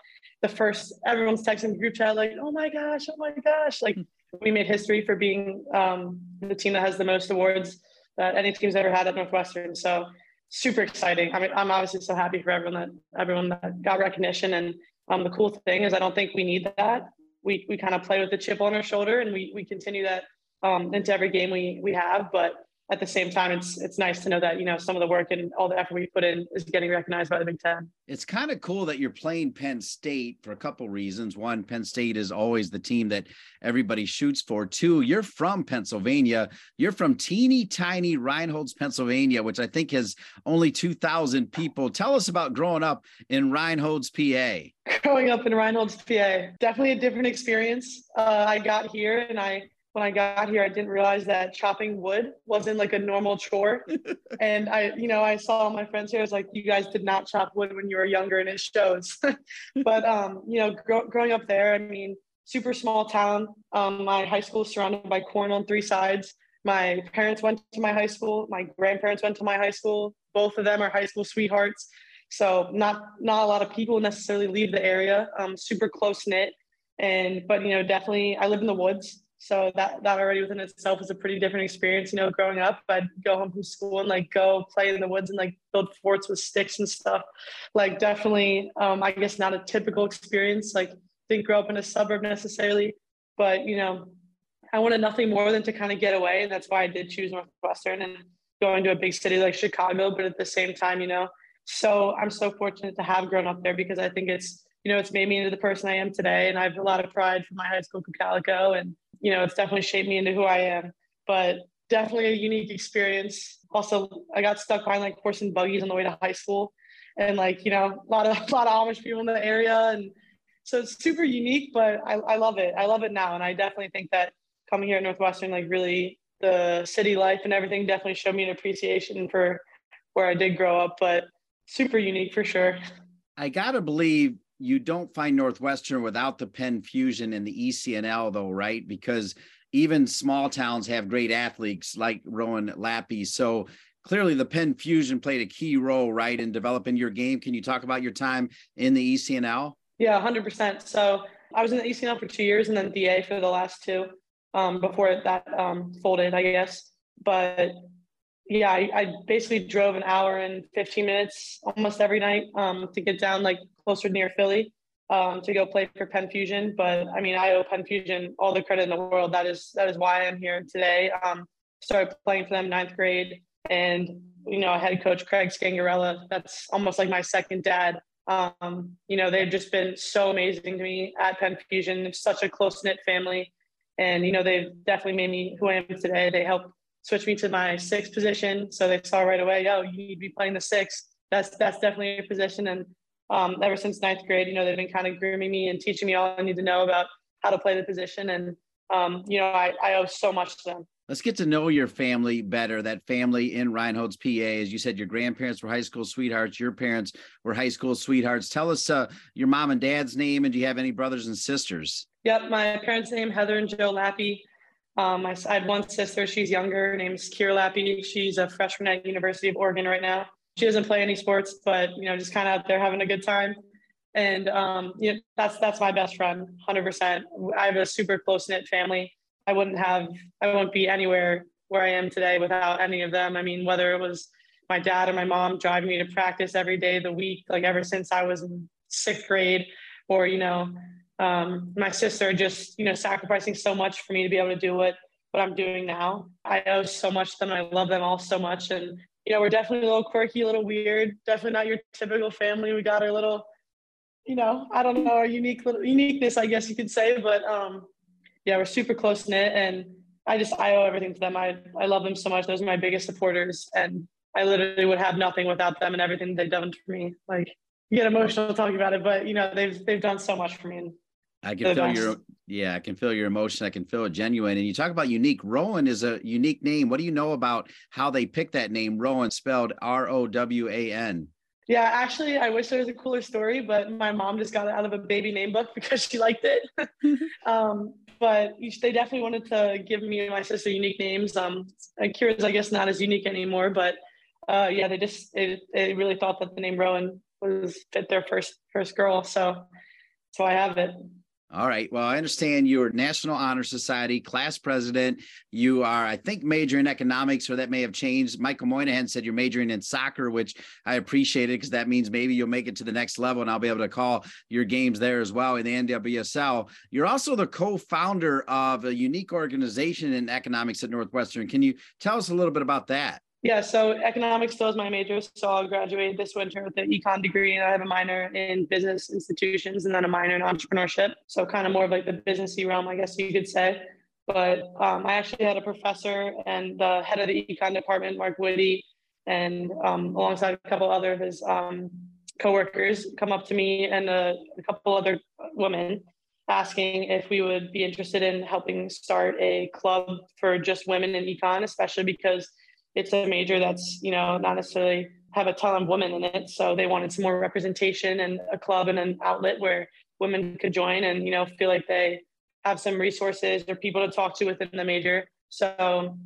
the first everyone's texting the group chat like, oh my gosh, oh my gosh. Like we made history for being um, the team that has the most awards that any team's ever had at Northwestern. So super exciting. I mean, I'm obviously so happy for everyone that everyone that got recognition. And um, the cool thing is I don't think we need that. We, we kind of play with the chip on our shoulder and we, we continue that um, into every game we, we have. But at the same time, it's it's nice to know that you know some of the work and all the effort we put in is getting recognized by the Big Ten. It's kind of cool that you're playing Penn State for a couple reasons. One, Penn State is always the team that everybody shoots for. Two, you're from Pennsylvania. You're from teeny tiny Reinholds, Pennsylvania, which I think has only two thousand people. Tell us about growing up in Reinholds, PA. Growing up in Reinholds, PA, definitely a different experience. Uh, I got here and I when I got here, I didn't realize that chopping wood wasn't like a normal chore. [LAUGHS] and I, you know, I saw my friends here. I was like, you guys did not chop wood when you were younger, and it shows. [LAUGHS] but um, you know, gro- growing up there, I mean, super small town. Um, my high school is surrounded by corn on three sides. My parents went to my high school. My grandparents went to my high school. Both of them are high school sweethearts. So not not a lot of people necessarily leave the area. Um, super close knit, and but you know, definitely, I live in the woods. So that that already within itself is a pretty different experience. You know, growing up, I'd go home from school and like go play in the woods and like build forts with sticks and stuff. Like definitely, um, I guess not a typical experience. Like didn't grow up in a suburb necessarily, but you know, I wanted nothing more than to kind of get away. And that's why I did choose Northwestern and going to a big city like Chicago. But at the same time, you know, so I'm so fortunate to have grown up there because I think it's, you know, it's made me into the person I am today. And I have a lot of pride for my high school Calico. And, you know, it's definitely shaped me into who I am. But definitely a unique experience. Also, I got stuck behind like horse and buggies on the way to high school. And like, you know, a lot of [LAUGHS] a lot of Amish people in the area. And so it's super unique, but I, I love it. I love it now. And I definitely think that coming here at Northwestern, like really the city life and everything definitely showed me an appreciation for where I did grow up, but super unique for sure. I gotta believe you don't find Northwestern without the Penn Fusion and the ECNL, though, right? Because even small towns have great athletes like Rowan Lappy. So clearly, the Penn Fusion played a key role, right, in developing your game. Can you talk about your time in the ECNL? Yeah, 100%. So I was in the ECNL for two years and then DA for the last two um, before that um, folded, I guess. But yeah, I, I, basically drove an hour and 15 minutes almost every night um, to get down like closer near Philly um, to go play for Penn Fusion. But I mean, I owe Penn Fusion all the credit in the world. That is that is why I'm here today. Um, started playing for them ninth grade, and you know, head coach Craig Scangarella. That's almost like my second dad. Um, you know, they've just been so amazing to me at Penn Fusion. It's such a close knit family, and you know, they've definitely made me who I am today. They helped switch me to my sixth position. So they saw right away, yo, you need to be playing the six. That's that's definitely a position. And um, ever since ninth grade, you know, they've been kind of grooming me and teaching me all I need to know about how to play the position. And um, you know, I, I owe so much to them. Let's get to know your family better. That family in Reinhold's PA, as you said, your grandparents were high school sweethearts. Your parents were high school sweethearts. Tell us uh, your mom and dad's name, and do you have any brothers and sisters? Yep, my parents' name Heather and Joe Lappy. Um, I, I, have one sister. She's younger. Her name's Kira Lappy. She's a freshman at University of Oregon right now. She doesn't play any sports, but you know, just kind of out there having a good time. And um, you know, that's that's my best friend, hundred percent. I have a super close knit family. I wouldn't have, I wouldn't be anywhere where I am today without any of them. I mean, whether it was my dad or my mom driving me to practice every day of the week, like ever since I was in sixth grade, or you know, um, my sister just you know sacrificing so much for me to be able to do what what I'm doing now. I owe so much to them. I love them all so much, and you know we're definitely a little quirky, a little weird. Definitely not your typical family. We got our little, you know, I don't know, our unique little uniqueness, I guess you could say. But um, yeah, we're super close knit, and I just I owe everything to them. I I love them so much. Those are my biggest supporters, and I literally would have nothing without them and everything they've done for me. Like you get emotional talking about it, but you know they've they've done so much for me. And I can feel your yeah, I can feel your emotion. I can feel it genuine. And you talk about unique. Rowan is a unique name. What do you know about how they picked that name? Rowan spelled R O W A N. Yeah, actually, I wish there was a cooler story, but my mom just got it out of a baby name book because she liked it. [LAUGHS] um, but they definitely wanted to give me and my sister unique names. Um, Kira's, I guess, not as unique anymore, but uh, yeah, they just they, they really thought that the name Rowan was fit their first first girl, so so I have it. All right. Well, I understand you're National Honor Society class president. You are, I think, major in economics, or that may have changed. Michael Moynihan said you're majoring in soccer, which I appreciate it because that means maybe you'll make it to the next level and I'll be able to call your games there as well in the NWSL. You're also the co founder of a unique organization in economics at Northwestern. Can you tell us a little bit about that? Yeah, so economics still is my major. So I'll graduate this winter with an econ degree, and I have a minor in business institutions and then a minor in entrepreneurship. So kind of more of like the businessy realm, I guess you could say. But um, I actually had a professor and the head of the econ department, Mark Woody, and um, alongside a couple other of his um, coworkers, come up to me and a, a couple other women asking if we would be interested in helping start a club for just women in econ, especially because it's a major that's you know not necessarily have a ton of women in it. So they wanted some more representation and a club and an outlet where women could join and you know feel like they have some resources or people to talk to within the major. So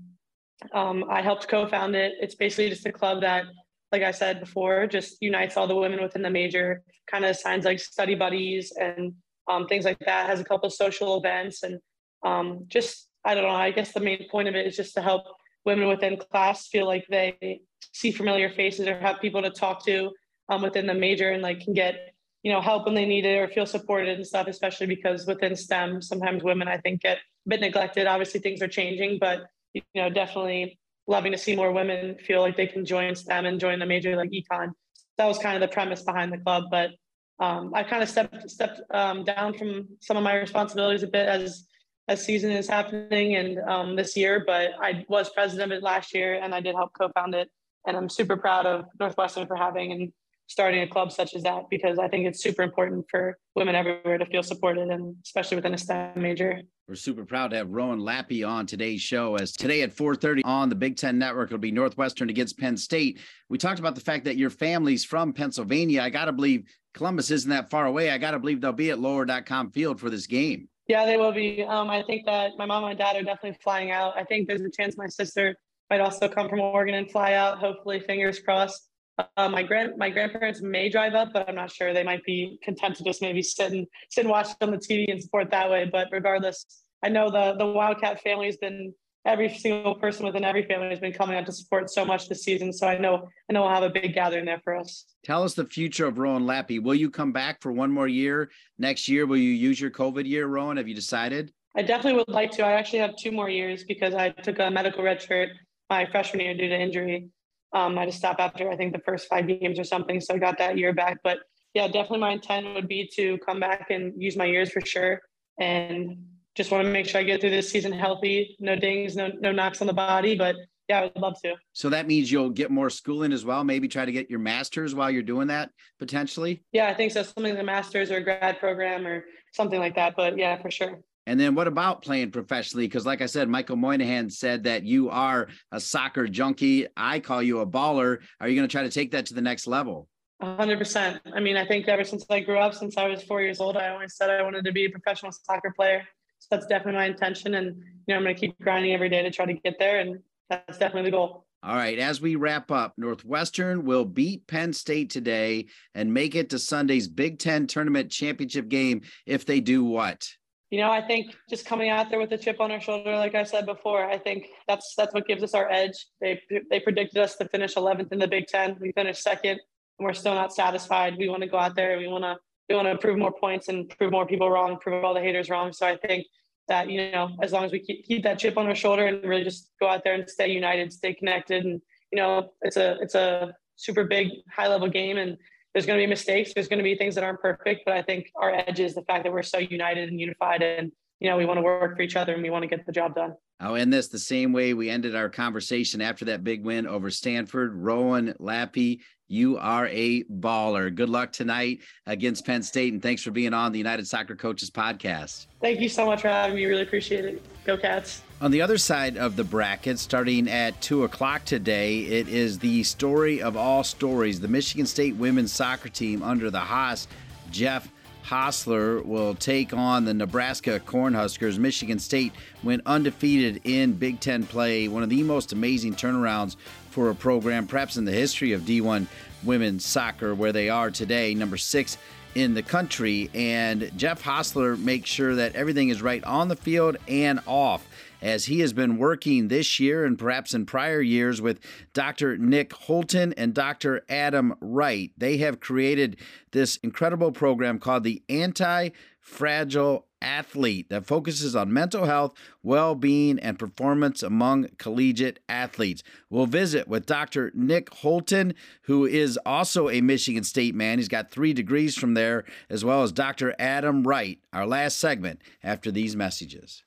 um, i helped co-found it. It's basically just a club that like i said before just unites all the women within the major kind of assigns like study buddies and um, things like that has a couple of social events and um, just i don't know i guess the main point of it is just to help women within class feel like they see familiar faces or have people to talk to um, within the major and like can get you know help when they need it or feel supported and stuff especially because within stem sometimes women i think get a bit neglected. Obviously, things are changing, but you know, definitely loving to see more women feel like they can join STEM and join a major like econ. That was kind of the premise behind the club. But um, I kind of stepped stepped um, down from some of my responsibilities a bit as as season is happening and um, this year. But I was president of it last year, and I did help co-found it. And I'm super proud of Northwestern for having and starting a club such as that because I think it's super important for women everywhere to feel supported and especially within a STEM major. We're super proud to have Rowan Lappy on today's show as today at 4:30 on the Big 10 network it'll be Northwestern against Penn State. We talked about the fact that your family's from Pennsylvania. I got to believe Columbus isn't that far away. I got to believe they'll be at lower.com field for this game. Yeah, they will be. Um, I think that my mom and dad are definitely flying out. I think there's a chance my sister might also come from Oregon and fly out. Hopefully, fingers crossed. Uh, my grand my grandparents may drive up, but I'm not sure. They might be content to just maybe sit and sit and watch on the TV and support that way. But regardless, I know the the Wildcat family has been every single person within every family has been coming out to support so much this season. So I know I know we'll have a big gathering there for us. Tell us the future of Rowan Lappy. Will you come back for one more year next year? Will you use your COVID year, Rowan? Have you decided? I definitely would like to. I actually have two more years because I took a medical red shirt my freshman year due to injury. Um, I had to stop after I think the first five games or something, so I got that year back. But yeah, definitely my intent would be to come back and use my years for sure, and just want to make sure I get through this season healthy, no dings, no no knocks on the body. But yeah, I would love to. So that means you'll get more schooling as well. Maybe try to get your master's while you're doing that potentially. Yeah, I think so. Something like a master's or a grad program or something like that. But yeah, for sure. And then what about playing professionally? Because, like I said, Michael Moynihan said that you are a soccer junkie. I call you a baller. Are you going to try to take that to the next level? 100%. I mean, I think ever since I grew up, since I was four years old, I always said I wanted to be a professional soccer player. So that's definitely my intention. And, you know, I'm going to keep grinding every day to try to get there. And that's definitely the goal. All right. As we wrap up, Northwestern will beat Penn State today and make it to Sunday's Big Ten tournament championship game if they do what? you know, I think just coming out there with a chip on our shoulder, like I said before, I think that's that's what gives us our edge. They they predicted us to finish 11th in the Big Ten. We finished second, and we're still not satisfied. We want to go out there. We want to we want to prove more points and prove more people wrong, prove all the haters wrong. So I think that you know, as long as we keep, keep that chip on our shoulder and really just go out there and stay united, stay connected, and you know, it's a it's a super big high level game and there's going to be mistakes. There's going to be things that aren't perfect, but I think our edge is the fact that we're so united and unified, and you know we want to work for each other and we want to get the job done. I'll end this the same way we ended our conversation after that big win over Stanford. Rowan Lappy, you are a baller. Good luck tonight against Penn State, and thanks for being on the United Soccer Coaches podcast. Thank you so much for having me. Really appreciate it. Go Cats. On the other side of the bracket, starting at 2 o'clock today, it is the story of all stories. The Michigan State women's soccer team under the Haas, Jeff Hosler, will take on the Nebraska Cornhuskers. Michigan State went undefeated in Big Ten play, one of the most amazing turnarounds for a program, perhaps in the history of D1 women's soccer, where they are today, number six in the country. And Jeff Hosler makes sure that everything is right on the field and off as he has been working this year and perhaps in prior years with Dr. Nick Holton and Dr. Adam Wright. They have created this incredible program called the Anti Fragile Athlete that focuses on mental health, well being, and performance among collegiate athletes. We'll visit with Dr. Nick Holton, who is also a Michigan State man. He's got three degrees from there, as well as Dr. Adam Wright, our last segment after these messages.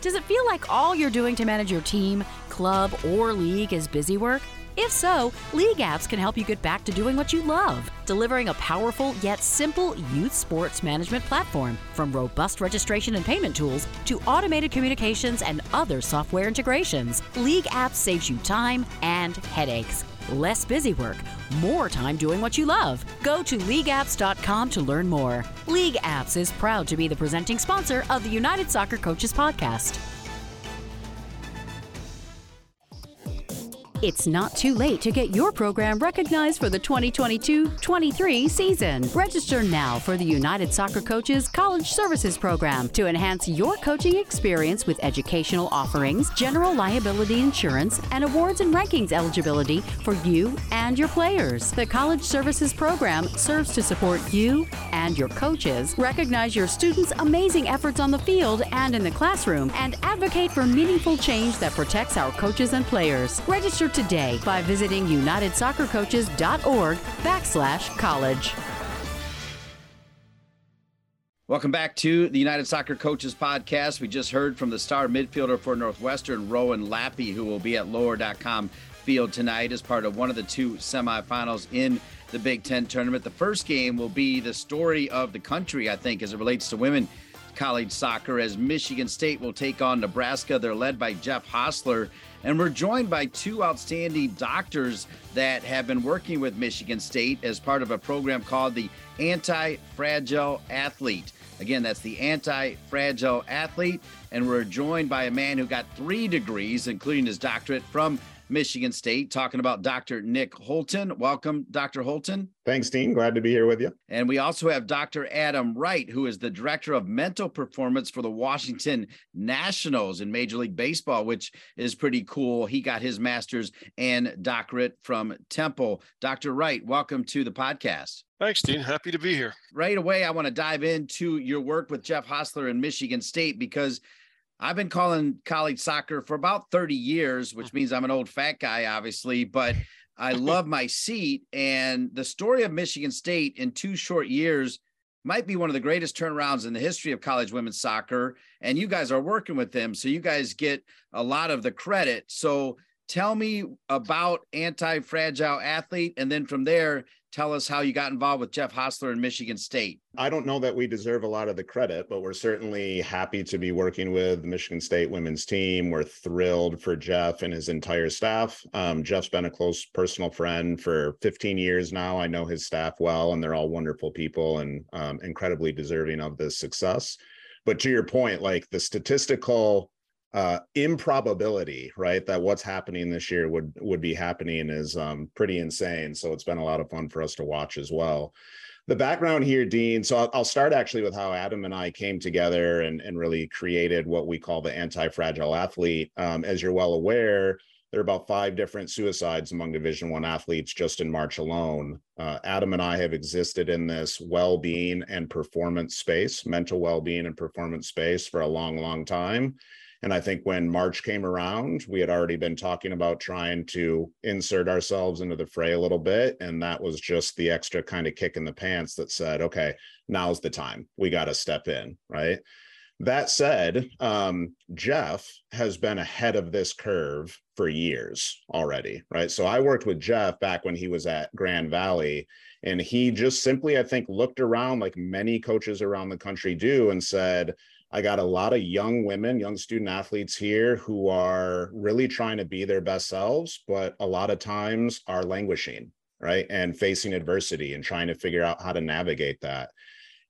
Does it feel like all you're doing to manage your team, club, or league is busy work? If so, League Apps can help you get back to doing what you love, delivering a powerful yet simple youth sports management platform. From robust registration and payment tools to automated communications and other software integrations, League Apps saves you time and headaches. Less busy work, more time doing what you love. Go to leagueapps.com to learn more. League Apps is proud to be the presenting sponsor of the United Soccer Coaches podcast. It's not too late to get your program recognized for the 2022 23 season. Register now for the United Soccer Coaches College Services Program to enhance your coaching experience with educational offerings, general liability insurance, and awards and rankings eligibility for you and your players. The College Services Program serves to support you and your coaches, recognize your students' amazing efforts on the field and in the classroom, and advocate for meaningful change that protects our coaches and players. Register today by visiting unitedsoccercoaches.org backslash college. Welcome back to the United Soccer Coaches Podcast. We just heard from the star midfielder for Northwestern, Rowan Lappy, who will be at lower.com field tonight as part of one of the two semifinals in the Big Ten tournament. The first game will be the story of the country, I think, as it relates to women college soccer, as Michigan State will take on Nebraska. They're led by Jeff Hosler. And we're joined by two outstanding doctors that have been working with Michigan State as part of a program called the Anti Fragile Athlete. Again, that's the Anti Fragile Athlete. And we're joined by a man who got three degrees, including his doctorate from Michigan State, talking about Dr. Nick Holton. Welcome, Dr. Holton. Thanks, Dean. Glad to be here with you. And we also have Dr. Adam Wright, who is the director of mental performance for the Washington Nationals in Major League Baseball, which is pretty cool. He got his master's and doctorate from Temple. Dr. Wright, welcome to the podcast. Thanks, Dean. Happy to be here. Right away, I want to dive into your work with Jeff Hosler in Michigan State because I've been calling college soccer for about 30 years, which uh-huh. means I'm an old fat guy, obviously, but [LAUGHS] I love my seat. And the story of Michigan State in two short years might be one of the greatest turnarounds in the history of college women's soccer. And you guys are working with them. So you guys get a lot of the credit. So tell me about anti fragile athlete. And then from there, tell us how you got involved with Jeff Hosler in Michigan State. I don't know that we deserve a lot of the credit, but we're certainly happy to be working with the Michigan State women's team. We're thrilled for Jeff and his entire staff. Um, Jeff's been a close personal friend for 15 years now. I know his staff well, and they're all wonderful people and um, incredibly deserving of this success. But to your point, like the statistical uh, improbability, right? That what's happening this year would would be happening is um, pretty insane. So it's been a lot of fun for us to watch as well. The background here, Dean. So I'll, I'll start actually with how Adam and I came together and, and really created what we call the anti-fragile athlete. Um, as you're well aware, there are about five different suicides among Division One athletes just in March alone. Uh, Adam and I have existed in this well-being and performance space, mental well-being and performance space for a long, long time and I think when March came around, we had already been talking about trying to insert ourselves into the fray a little bit. And that was just the extra kind of kick in the pants that said, okay, now's the time. We got to step in. Right. That said, um, Jeff has been ahead of this curve for years already. Right. So I worked with Jeff back when he was at Grand Valley. And he just simply, I think, looked around like many coaches around the country do and said, I got a lot of young women, young student athletes here who are really trying to be their best selves, but a lot of times are languishing, right? And facing adversity and trying to figure out how to navigate that.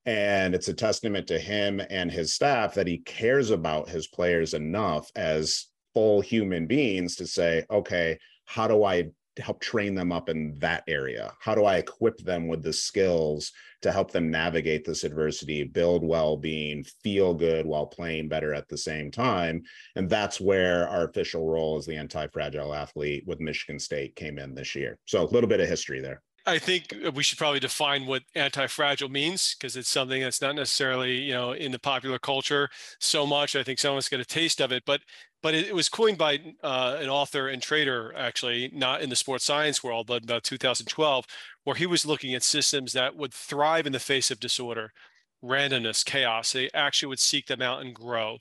And it's a testament to him and his staff that he cares about his players enough as full human beings to say, okay, how do I help train them up in that area? How do I equip them with the skills to help them navigate this adversity, build well being, feel good while playing better at the same time. And that's where our official role as the anti fragile athlete with Michigan State came in this year. So a little bit of history there. I think we should probably define what anti-fragile means because it's something that's not necessarily, you know, in the popular culture so much. I think some of us get a taste of it, but but it, it was coined by uh, an author and trader, actually, not in the sports science world, but about 2012, where he was looking at systems that would thrive in the face of disorder, randomness, chaos. They actually would seek them out and grow.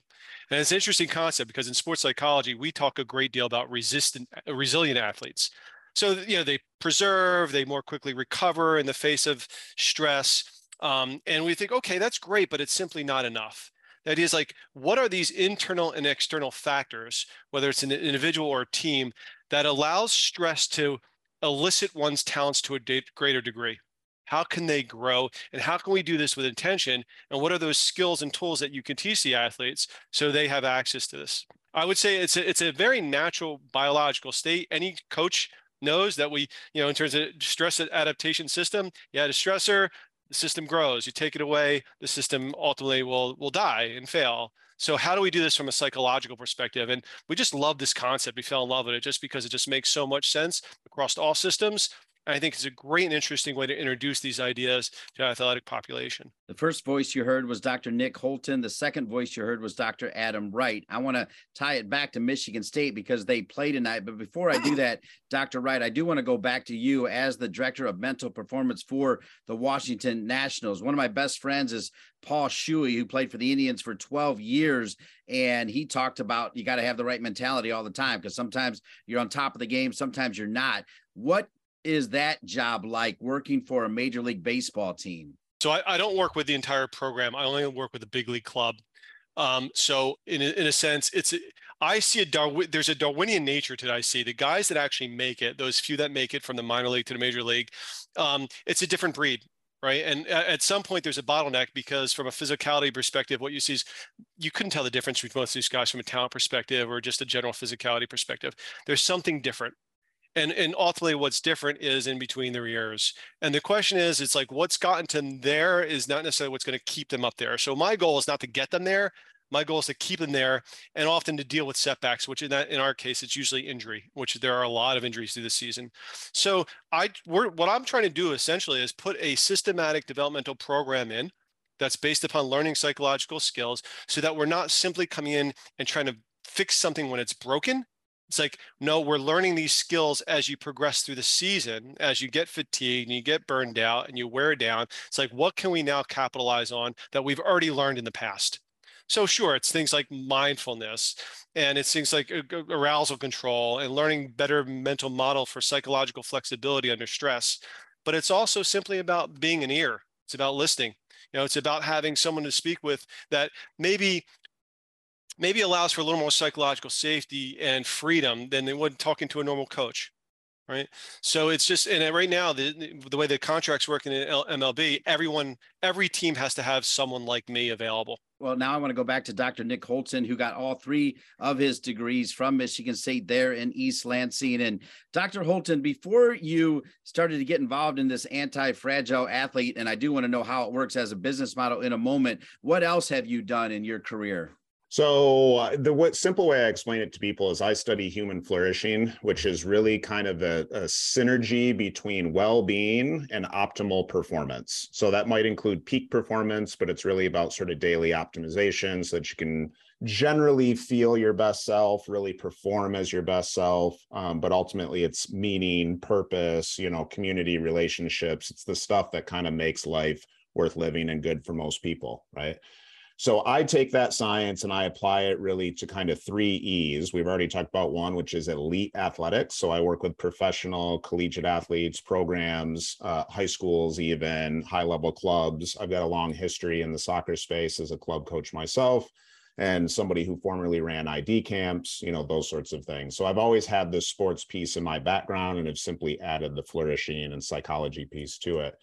And it's an interesting concept because in sports psychology, we talk a great deal about resistant, resilient athletes. So, you know, they preserve, they more quickly recover in the face of stress. Um, and we think, okay, that's great, but it's simply not enough. Idea is like, what are these internal and external factors, whether it's an individual or a team, that allows stress to elicit one's talents to a greater degree? How can they grow? And how can we do this with intention? And what are those skills and tools that you can teach the athletes so they have access to this? I would say it's a, it's a very natural biological state. Any coach knows that we, you know, in terms of stress adaptation system, you add a stressor, the system grows. You take it away, the system ultimately will will die and fail. So how do we do this from a psychological perspective? And we just love this concept. We fell in love with it just because it just makes so much sense across all systems. I think it's a great and interesting way to introduce these ideas to athletic population. The first voice you heard was Dr. Nick Holton. The second voice you heard was Dr. Adam Wright. I want to tie it back to Michigan State because they play tonight. But before I do that, Dr. Wright, I do want to go back to you as the director of mental performance for the Washington Nationals. One of my best friends is Paul Shuey, who played for the Indians for 12 years. And he talked about you got to have the right mentality all the time because sometimes you're on top of the game, sometimes you're not. What is that job like working for a major league baseball team? So I, I don't work with the entire program. I only work with the big league club. Um, so in a, in a sense, it's I see a Darwin. There's a Darwinian nature to it. I see the guys that actually make it, those few that make it from the minor league to the major league. Um, it's a different breed, right? And at some point, there's a bottleneck because from a physicality perspective, what you see is you couldn't tell the difference between most of these guys from a talent perspective or just a general physicality perspective. There's something different and and ultimately what's different is in between their ears. And the question is it's like what's gotten to them there is not necessarily what's going to keep them up there. So my goal is not to get them there. My goal is to keep them there and often to deal with setbacks which in that in our case it's usually injury which there are a lot of injuries through the season. So i what i'm trying to do essentially is put a systematic developmental program in that's based upon learning psychological skills so that we're not simply coming in and trying to fix something when it's broken it's like, no, we're learning these skills as you progress through the season, as you get fatigued and you get burned out and you wear down. It's like, what can we now capitalize on that we've already learned in the past? So, sure, it's things like mindfulness and it's things like uh, arousal control and learning better mental model for psychological flexibility under stress. But it's also simply about being an ear, it's about listening. You know, it's about having someone to speak with that maybe maybe allows for a little more psychological safety and freedom than they would talking to a normal coach right? So it's just and right now the the way the contracts work in mlb everyone every team has to have someone like me available. Well now i want to go back to dr nick holton who got all three of his degrees from michigan state there in east lansing. And dr holton before you started to get involved in this anti-fragile athlete and i do want to know how it works as a business model in a moment what else have you done in your career so uh, the what simple way I explain it to people is I study human flourishing, which is really kind of a, a synergy between well-being and optimal performance. So that might include peak performance, but it's really about sort of daily optimization so that you can generally feel your best self, really perform as your best self. Um, but ultimately, it's meaning, purpose, you know, community relationships. It's the stuff that kind of makes life worth living and good for most people, right? So I take that science and I apply it really to kind of three E's. We've already talked about one, which is elite athletics. So I work with professional collegiate athletes, programs, uh, high schools, even high level clubs. I've got a long history in the soccer space as a club coach myself and somebody who formerly ran ID camps, you know, those sorts of things. So I've always had this sports piece in my background and have simply added the flourishing and psychology piece to it.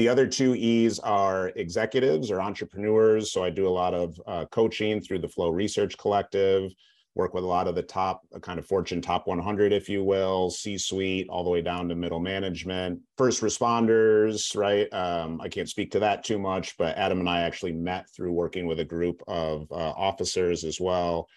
The other two E's are executives or entrepreneurs. So I do a lot of uh, coaching through the Flow Research Collective, work with a lot of the top uh, kind of Fortune top 100, if you will, C suite, all the way down to middle management, first responders, right? Um, I can't speak to that too much, but Adam and I actually met through working with a group of uh, officers as well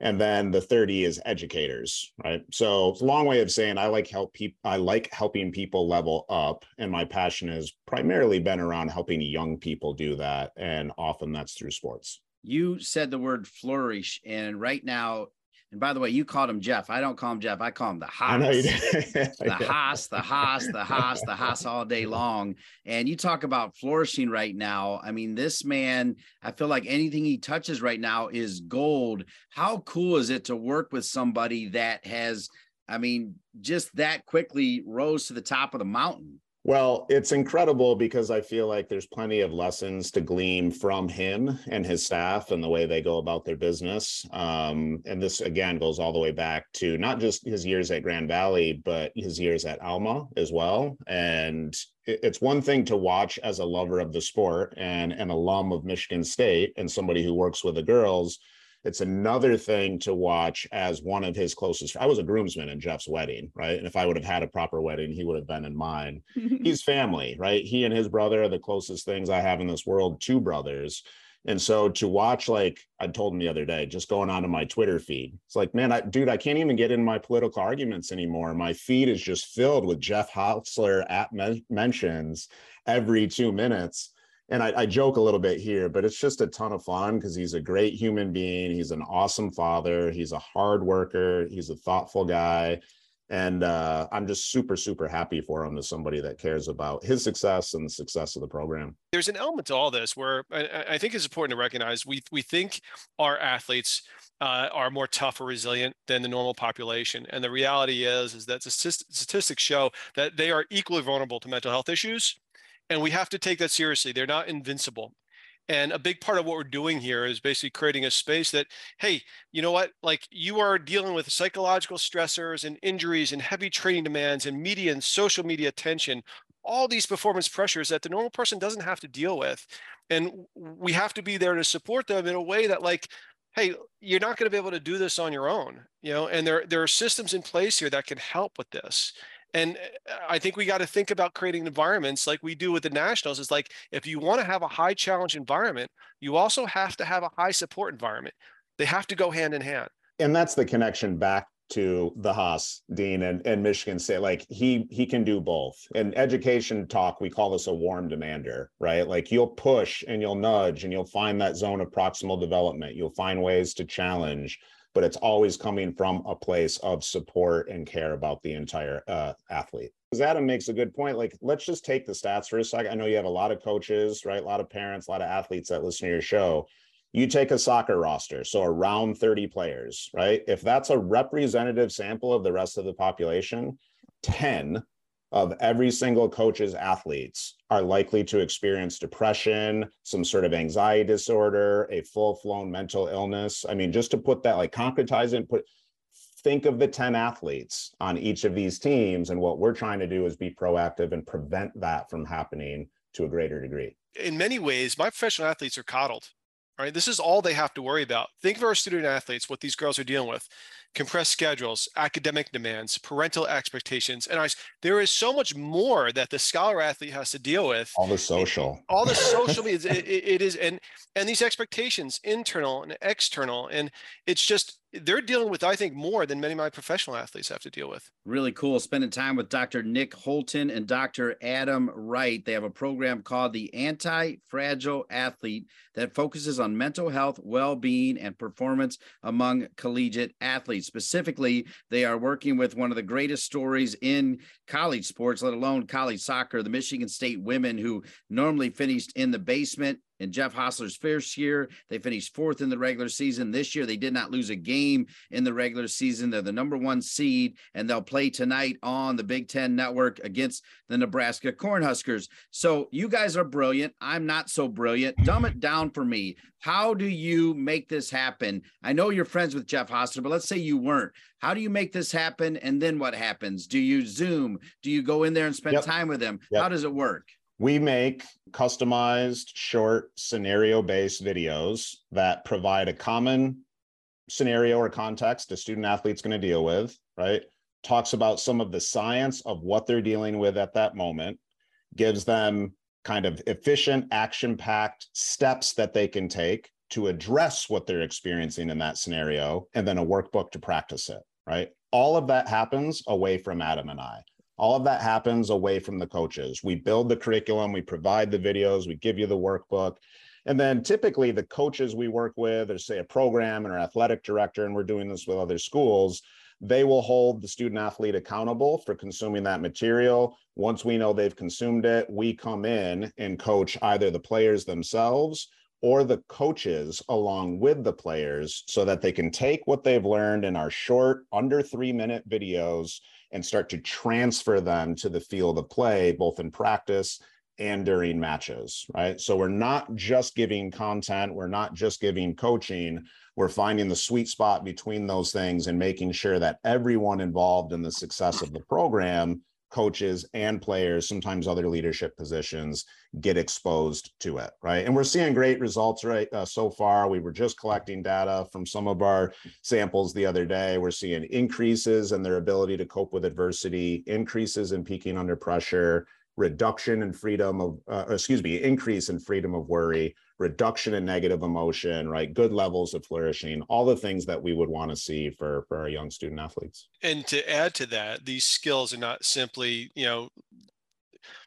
and then the 30 is educators right? So it's a long way of saying i like help people i like helping people level up and my passion has primarily been around helping young people do that and often that's through sports. You said the word flourish and right now and by the way, you called him Jeff. I don't call him Jeff. I call him the Haas. the [LAUGHS] Haas, the Haas, the Haas, the Haas all day [LAUGHS] long. And you talk about flourishing right now. I mean, this man, I feel like anything he touches right now is gold. How cool is it to work with somebody that has, I mean, just that quickly rose to the top of the mountain? Well, it's incredible because I feel like there's plenty of lessons to glean from him and his staff and the way they go about their business. Um, and this again goes all the way back to not just his years at Grand Valley, but his years at Alma as well. And it's one thing to watch as a lover of the sport and an alum of Michigan State and somebody who works with the girls It's another thing to watch as one of his closest. I was a groomsman in Jeff's wedding, right? And if I would have had a proper wedding, he would have been in mine. [LAUGHS] He's family, right? He and his brother are the closest things I have in this world, two brothers. And so to watch, like I told him the other day, just going onto my Twitter feed, it's like, man, I, dude, I can't even get in my political arguments anymore. My feed is just filled with Jeff Hosler at men- mentions every two minutes. And I, I joke a little bit here, but it's just a ton of fun because he's a great human being. He's an awesome father. He's a hard worker. He's a thoughtful guy and uh, I'm just super, super happy for him as somebody that cares about his success and the success of the program. There's an element to all this where I, I think it's important to recognize we we think our athletes uh, are more tough or resilient than the normal population, and the reality is is that statistics show that they are equally vulnerable to mental health issues, and we have to take that seriously. They're not invincible. And a big part of what we're doing here is basically creating a space that, hey, you know what? Like you are dealing with psychological stressors and injuries and heavy training demands and media and social media attention, all these performance pressures that the normal person doesn't have to deal with. And we have to be there to support them in a way that, like, hey, you're not going to be able to do this on your own, you know, and there, there are systems in place here that can help with this. And uh, I think we got to think about creating environments like we do with the Nationals. Is like if you want to have a high challenge environment, you also have to have a high support environment. They have to go hand in hand. And that's the connection back to the Haas Dean and, and Michigan State. Like he he can do both. In education talk, we call this a warm demander, right? Like you'll push and you'll nudge and you'll find that zone of proximal development. You'll find ways to challenge but it's always coming from a place of support and care about the entire uh, athlete. Because Adam makes a good point. Like, let's just take the stats for a second. I know you have a lot of coaches, right? A lot of parents, a lot of athletes that listen to your show. You take a soccer roster, so around 30 players, right? If that's a representative sample of the rest of the population, 10 of every single coach's athletes are likely to experience depression, some sort of anxiety disorder, a full-flown mental illness. I mean, just to put that, like concretize it put think of the 10 athletes on each of these teams. And what we're trying to do is be proactive and prevent that from happening to a greater degree. In many ways, my professional athletes are coddled. Right. This is all they have to worry about. Think of our student athletes, what these girls are dealing with compressed schedules, academic demands, parental expectations, and I, there is so much more that the scholar athlete has to deal with. All the social, all the social [LAUGHS] media, it, it is, and and these expectations, internal and external, and it's just they're dealing with, I think, more than many of my professional athletes have to deal with. Really cool. Spending time with Dr. Nick Holton and Dr. Adam Wright. They have a program called the Anti Fragile Athlete that focuses on mental health, well being, and performance among collegiate athletes. Specifically, they are working with one of the greatest stories in college sports, let alone college soccer, the Michigan State women who normally finished in the basement in Jeff Hosler's first year. They finished fourth in the regular season. This year, they did not lose a game in the regular season. They're the number one seed, and they'll play tonight on the Big Ten Network against the Nebraska Cornhuskers. So you guys are brilliant. I'm not so brilliant. Dumb it down for me. How do you make this happen? I know you're friends with Jeff Hosler, but let's say you weren't. How do you make this happen? And then what happens? Do you Zoom? Do you go in there and spend yep. time with them? Yep. How does it work? We make customized, short, scenario based videos that provide a common scenario or context a student athlete's going to deal with, right? Talks about some of the science of what they're dealing with at that moment, gives them kind of efficient, action packed steps that they can take to address what they're experiencing in that scenario, and then a workbook to practice it, right? All of that happens away from Adam and I. All of that happens away from the coaches. We build the curriculum, we provide the videos, we give you the workbook. And then typically the coaches we work with, or say a program and our athletic director, and we're doing this with other schools, they will hold the student athlete accountable for consuming that material. Once we know they've consumed it, we come in and coach either the players themselves or the coaches along with the players so that they can take what they've learned in our short, under three minute videos and start to transfer them to the field of play, both in practice and during matches, right? So we're not just giving content, we're not just giving coaching, we're finding the sweet spot between those things and making sure that everyone involved in the success of the program coaches and players, sometimes other leadership positions, get exposed to it, right? And we're seeing great results right uh, so far. We were just collecting data from some of our samples the other day. We're seeing increases in their ability to cope with adversity, increases in peaking under pressure, reduction in freedom of, uh, excuse me, increase in freedom of worry, reduction in negative emotion, right? Good levels of flourishing, all the things that we would want to see for, for our young student athletes. And to add to that, these skills are not simply, you know,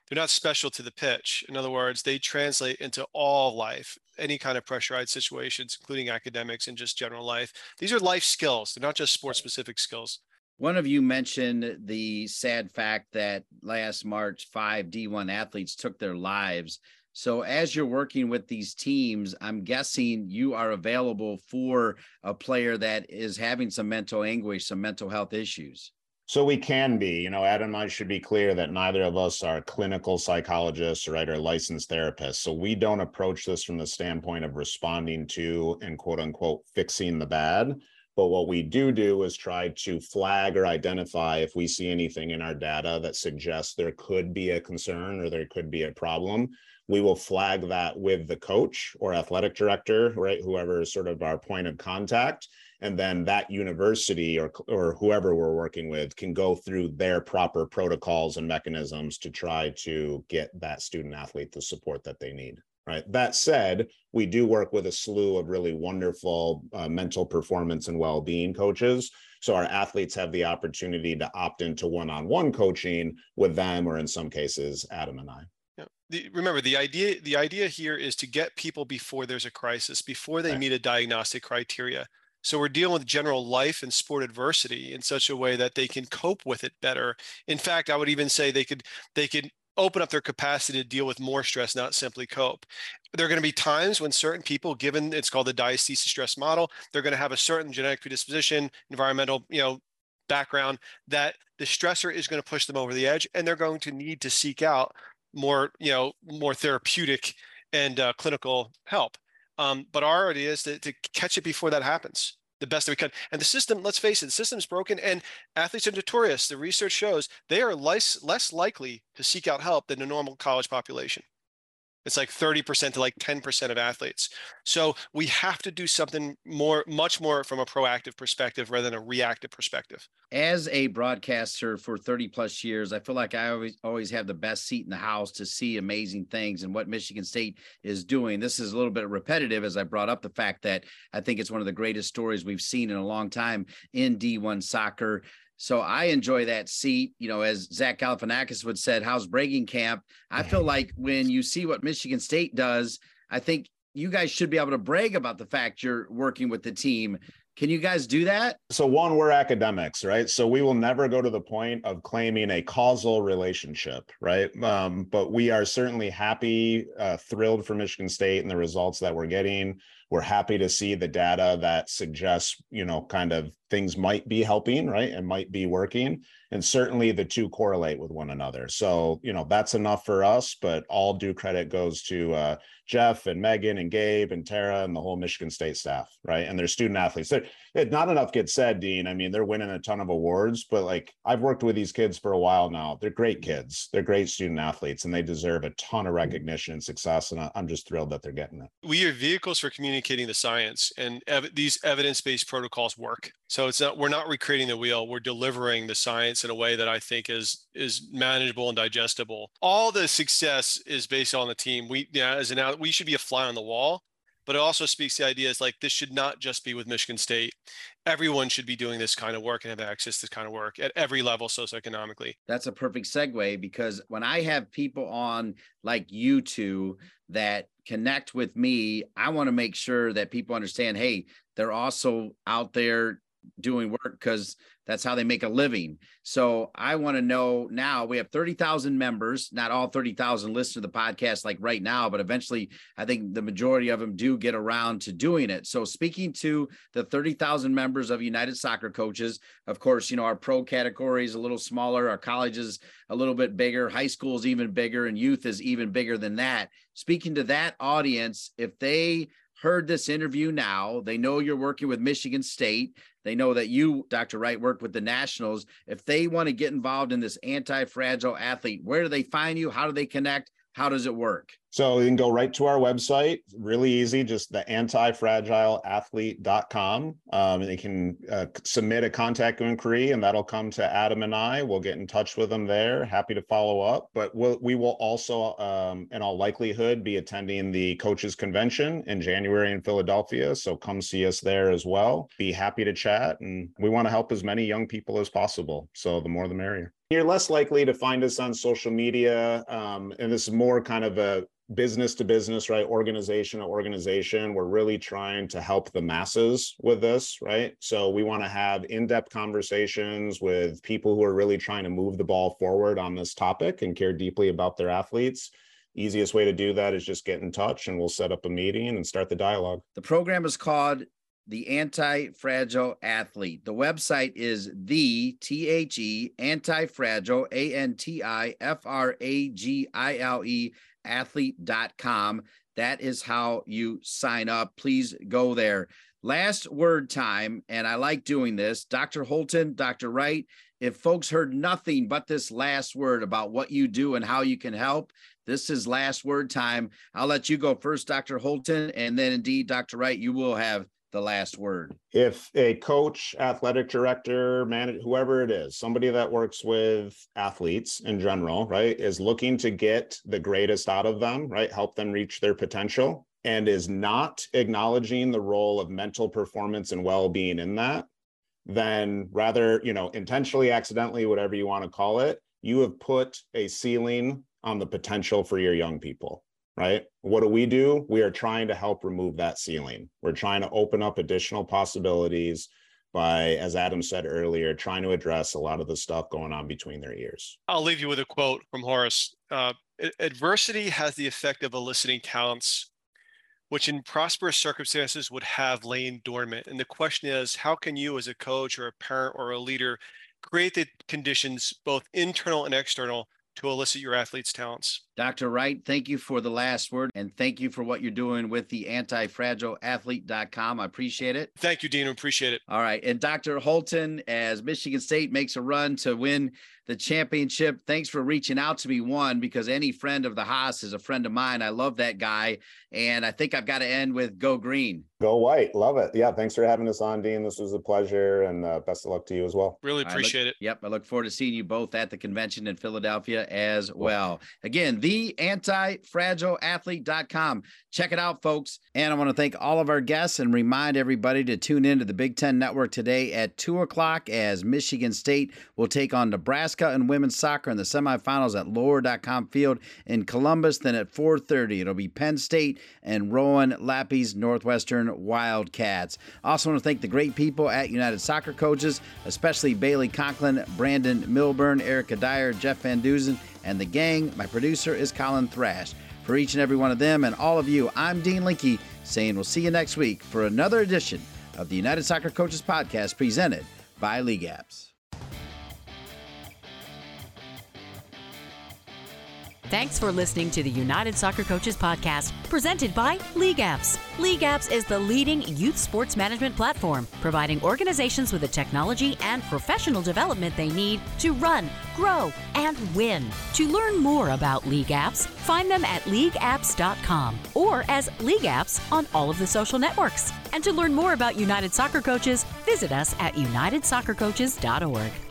they're not special to the pitch. In other words, they translate into all life, any kind of pressurized situations, including academics and just general life. These are life skills. They're not just sports specific skills. One of you mentioned the sad fact that last March, five D1 athletes took their lives. So, as you're working with these teams, I'm guessing you are available for a player that is having some mental anguish, some mental health issues. So we can be, you know, Adam and I should be clear that neither of us are clinical psychologists, right, or licensed therapists. So we don't approach this from the standpoint of responding to and quote unquote fixing the bad. But what we do do is try to flag or identify if we see anything in our data that suggests there could be a concern or there could be a problem. We will flag that with the coach or athletic director, right? Whoever is sort of our point of contact. And then that university or, or whoever we're working with can go through their proper protocols and mechanisms to try to get that student athlete the support that they need right? That said, we do work with a slew of really wonderful uh, mental performance and well-being coaches. So our athletes have the opportunity to opt into one-on-one coaching with them, or in some cases, Adam and I. Yeah. The, remember, the idea the idea here is to get people before there's a crisis, before they right. meet a diagnostic criteria. So we're dealing with general life and sport adversity in such a way that they can cope with it better. In fact, I would even say they could they could open up their capacity to deal with more stress, not simply cope. There are going to be times when certain people, given it's called the diathesis stress model, they're going to have a certain genetic predisposition, environmental, you know, background that the stressor is going to push them over the edge, and they're going to need to seek out more, you know, more therapeutic and uh, clinical help. Um, but our idea is to, to catch it before that happens the best that we can. And the system, let's face it, the system's broken and athletes are notorious. The research shows they are less, less likely to seek out help than the normal college population. It's like 30% to like 10% of athletes. So we have to do something more, much more from a proactive perspective rather than a reactive perspective. As a broadcaster for 30 plus years, I feel like I always always have the best seat in the house to see amazing things and what Michigan State is doing. This is a little bit repetitive as I brought up the fact that I think it's one of the greatest stories we've seen in a long time in D1 soccer. So I enjoy that seat. You know, as Zach Galifianakis would said, how's breaking camp? I feel like when you see what Michigan State does, I think you guys should be able to brag about the fact you're working with the team. Can you guys do that? So, one, we're academics, right? So, we will never go to the point of claiming a causal relationship, right? Um, but we are certainly happy, uh, thrilled for Michigan State and the results that we're getting. We're happy to see the data that suggests, you know, kind of things might be helping, right? And might be working. And certainly the two correlate with one another. So, you know, that's enough for us, but all due credit goes to uh, Jeff and Megan and Gabe and Tara and the whole Michigan State staff, right? And their student athletes. They're, not enough gets said, Dean. I mean, they're winning a ton of awards, but like I've worked with these kids for a while now. They're great mm-hmm. kids. They're great student athletes, and they deserve a ton of mm-hmm. recognition and success. And I'm just thrilled that they're getting it. We are vehicles for communicating the science, and ev- these evidence-based protocols work. So it's not we're not recreating the wheel. We're delivering the science in a way that I think is is manageable and digestible. All the success is based on the team. We yeah, as an out, we should be a fly on the wall, but it also speaks to ideas like this should not just be with Michigan State. Everyone should be doing this kind of work and have access to this kind of work at every level socioeconomically. That's a perfect segue because when I have people on like you two that connect with me, I want to make sure that people understand, hey, they're also out there doing work because that's how they make a living. So I want to know now we have 30,000 members, not all 30,000 listen to the podcast like right now, but eventually I think the majority of them do get around to doing it. So speaking to the 30,000 members of United Soccer Coaches, of course, you know, our pro category is a little smaller, our college is a little bit bigger, high school is even bigger, and youth is even bigger than that. Speaking to that audience, if they heard this interview now. They know you're working with Michigan State. They know that you, Dr. Wright, work with the Nationals. If they want to get involved in this anti fragile athlete, where do they find you? How do they connect? How does it work? So you can go right to our website, really easy, just the antifragileathlete.com. Um, you can uh, submit a contact inquiry and that'll come to Adam and I. We'll get in touch with them there. Happy to follow up. But we'll, we will also, um, in all likelihood, be attending the coaches convention in January in Philadelphia. So come see us there as well. Be happy to chat. And we want to help as many young people as possible. So the more the merrier. You're less likely to find us on social media. Um, and this is more kind of a business to business, right? Organization to organization. We're really trying to help the masses with this, right? So we want to have in depth conversations with people who are really trying to move the ball forward on this topic and care deeply about their athletes. Easiest way to do that is just get in touch and we'll set up a meeting and start the dialogue. The program is called the anti-fragile athlete. The website is the T H E anti-fragile Athlete.com. That is how you sign up. Please go there. Last word time, and I like doing this. Dr. Holton, Dr. Wright, if folks heard nothing but this last word about what you do and how you can help, this is last word time. I'll let you go first, Dr. Holton, and then indeed, Dr. Wright, you will have the last word? If a coach, athletic director, manager, whoever it is, somebody that works with athletes in general, right, is looking to get the greatest out of them, right, help them reach their potential, and is not acknowledging the role of mental performance and well being in that, then rather, you know, intentionally, accidentally, whatever you want to call it, you have put a ceiling on the potential for your young people right? What do we do? We are trying to help remove that ceiling. We're trying to open up additional possibilities by, as Adam said earlier, trying to address a lot of the stuff going on between their ears. I'll leave you with a quote from Horace uh, Adversity has the effect of eliciting talents which in prosperous circumstances would have lain dormant. And the question is, how can you as a coach or a parent or a leader create the conditions, both internal and external, to elicit your athlete's talents. Dr. Wright, thank you for the last word and thank you for what you're doing with the antifragileathlete.com. I appreciate it. Thank you, Dean. I appreciate it. All right. And Dr. Holton, as Michigan State makes a run to win the championship. Thanks for reaching out to me, one, because any friend of the Haas is a friend of mine. I love that guy. And I think I've got to end with go green. Go white. Love it. Yeah. Thanks for having us on, Dean. This was a pleasure and uh, best of luck to you as well. Really appreciate look, it. Yep. I look forward to seeing you both at the convention in Philadelphia as well. Again, the antifragileathlete.com. Check it out, folks. And I want to thank all of our guests and remind everybody to tune in to the Big Ten Network today at two o'clock as Michigan State will take on Nebraska Nebraska and women's soccer in the semifinals at lower.com field in Columbus. Then at 4:30, it'll be Penn State and Rowan Lappy's Northwestern Wildcats. Also want to thank the great people at United Soccer Coaches, especially Bailey Conklin, Brandon Milburn, Erica Dyer, Jeff Van Duzen, and the gang. My producer is Colin Thrash. For each and every one of them and all of you, I'm Dean Linke saying we'll see you next week for another edition of the United Soccer Coaches Podcast presented by League Apps. Thanks for listening to the United Soccer Coaches Podcast, presented by League Apps. League Apps is the leading youth sports management platform, providing organizations with the technology and professional development they need to run, grow, and win. To learn more about League Apps, find them at leagueapps.com or as League Apps on all of the social networks. And to learn more about United Soccer Coaches, visit us at unitedsoccercoaches.org.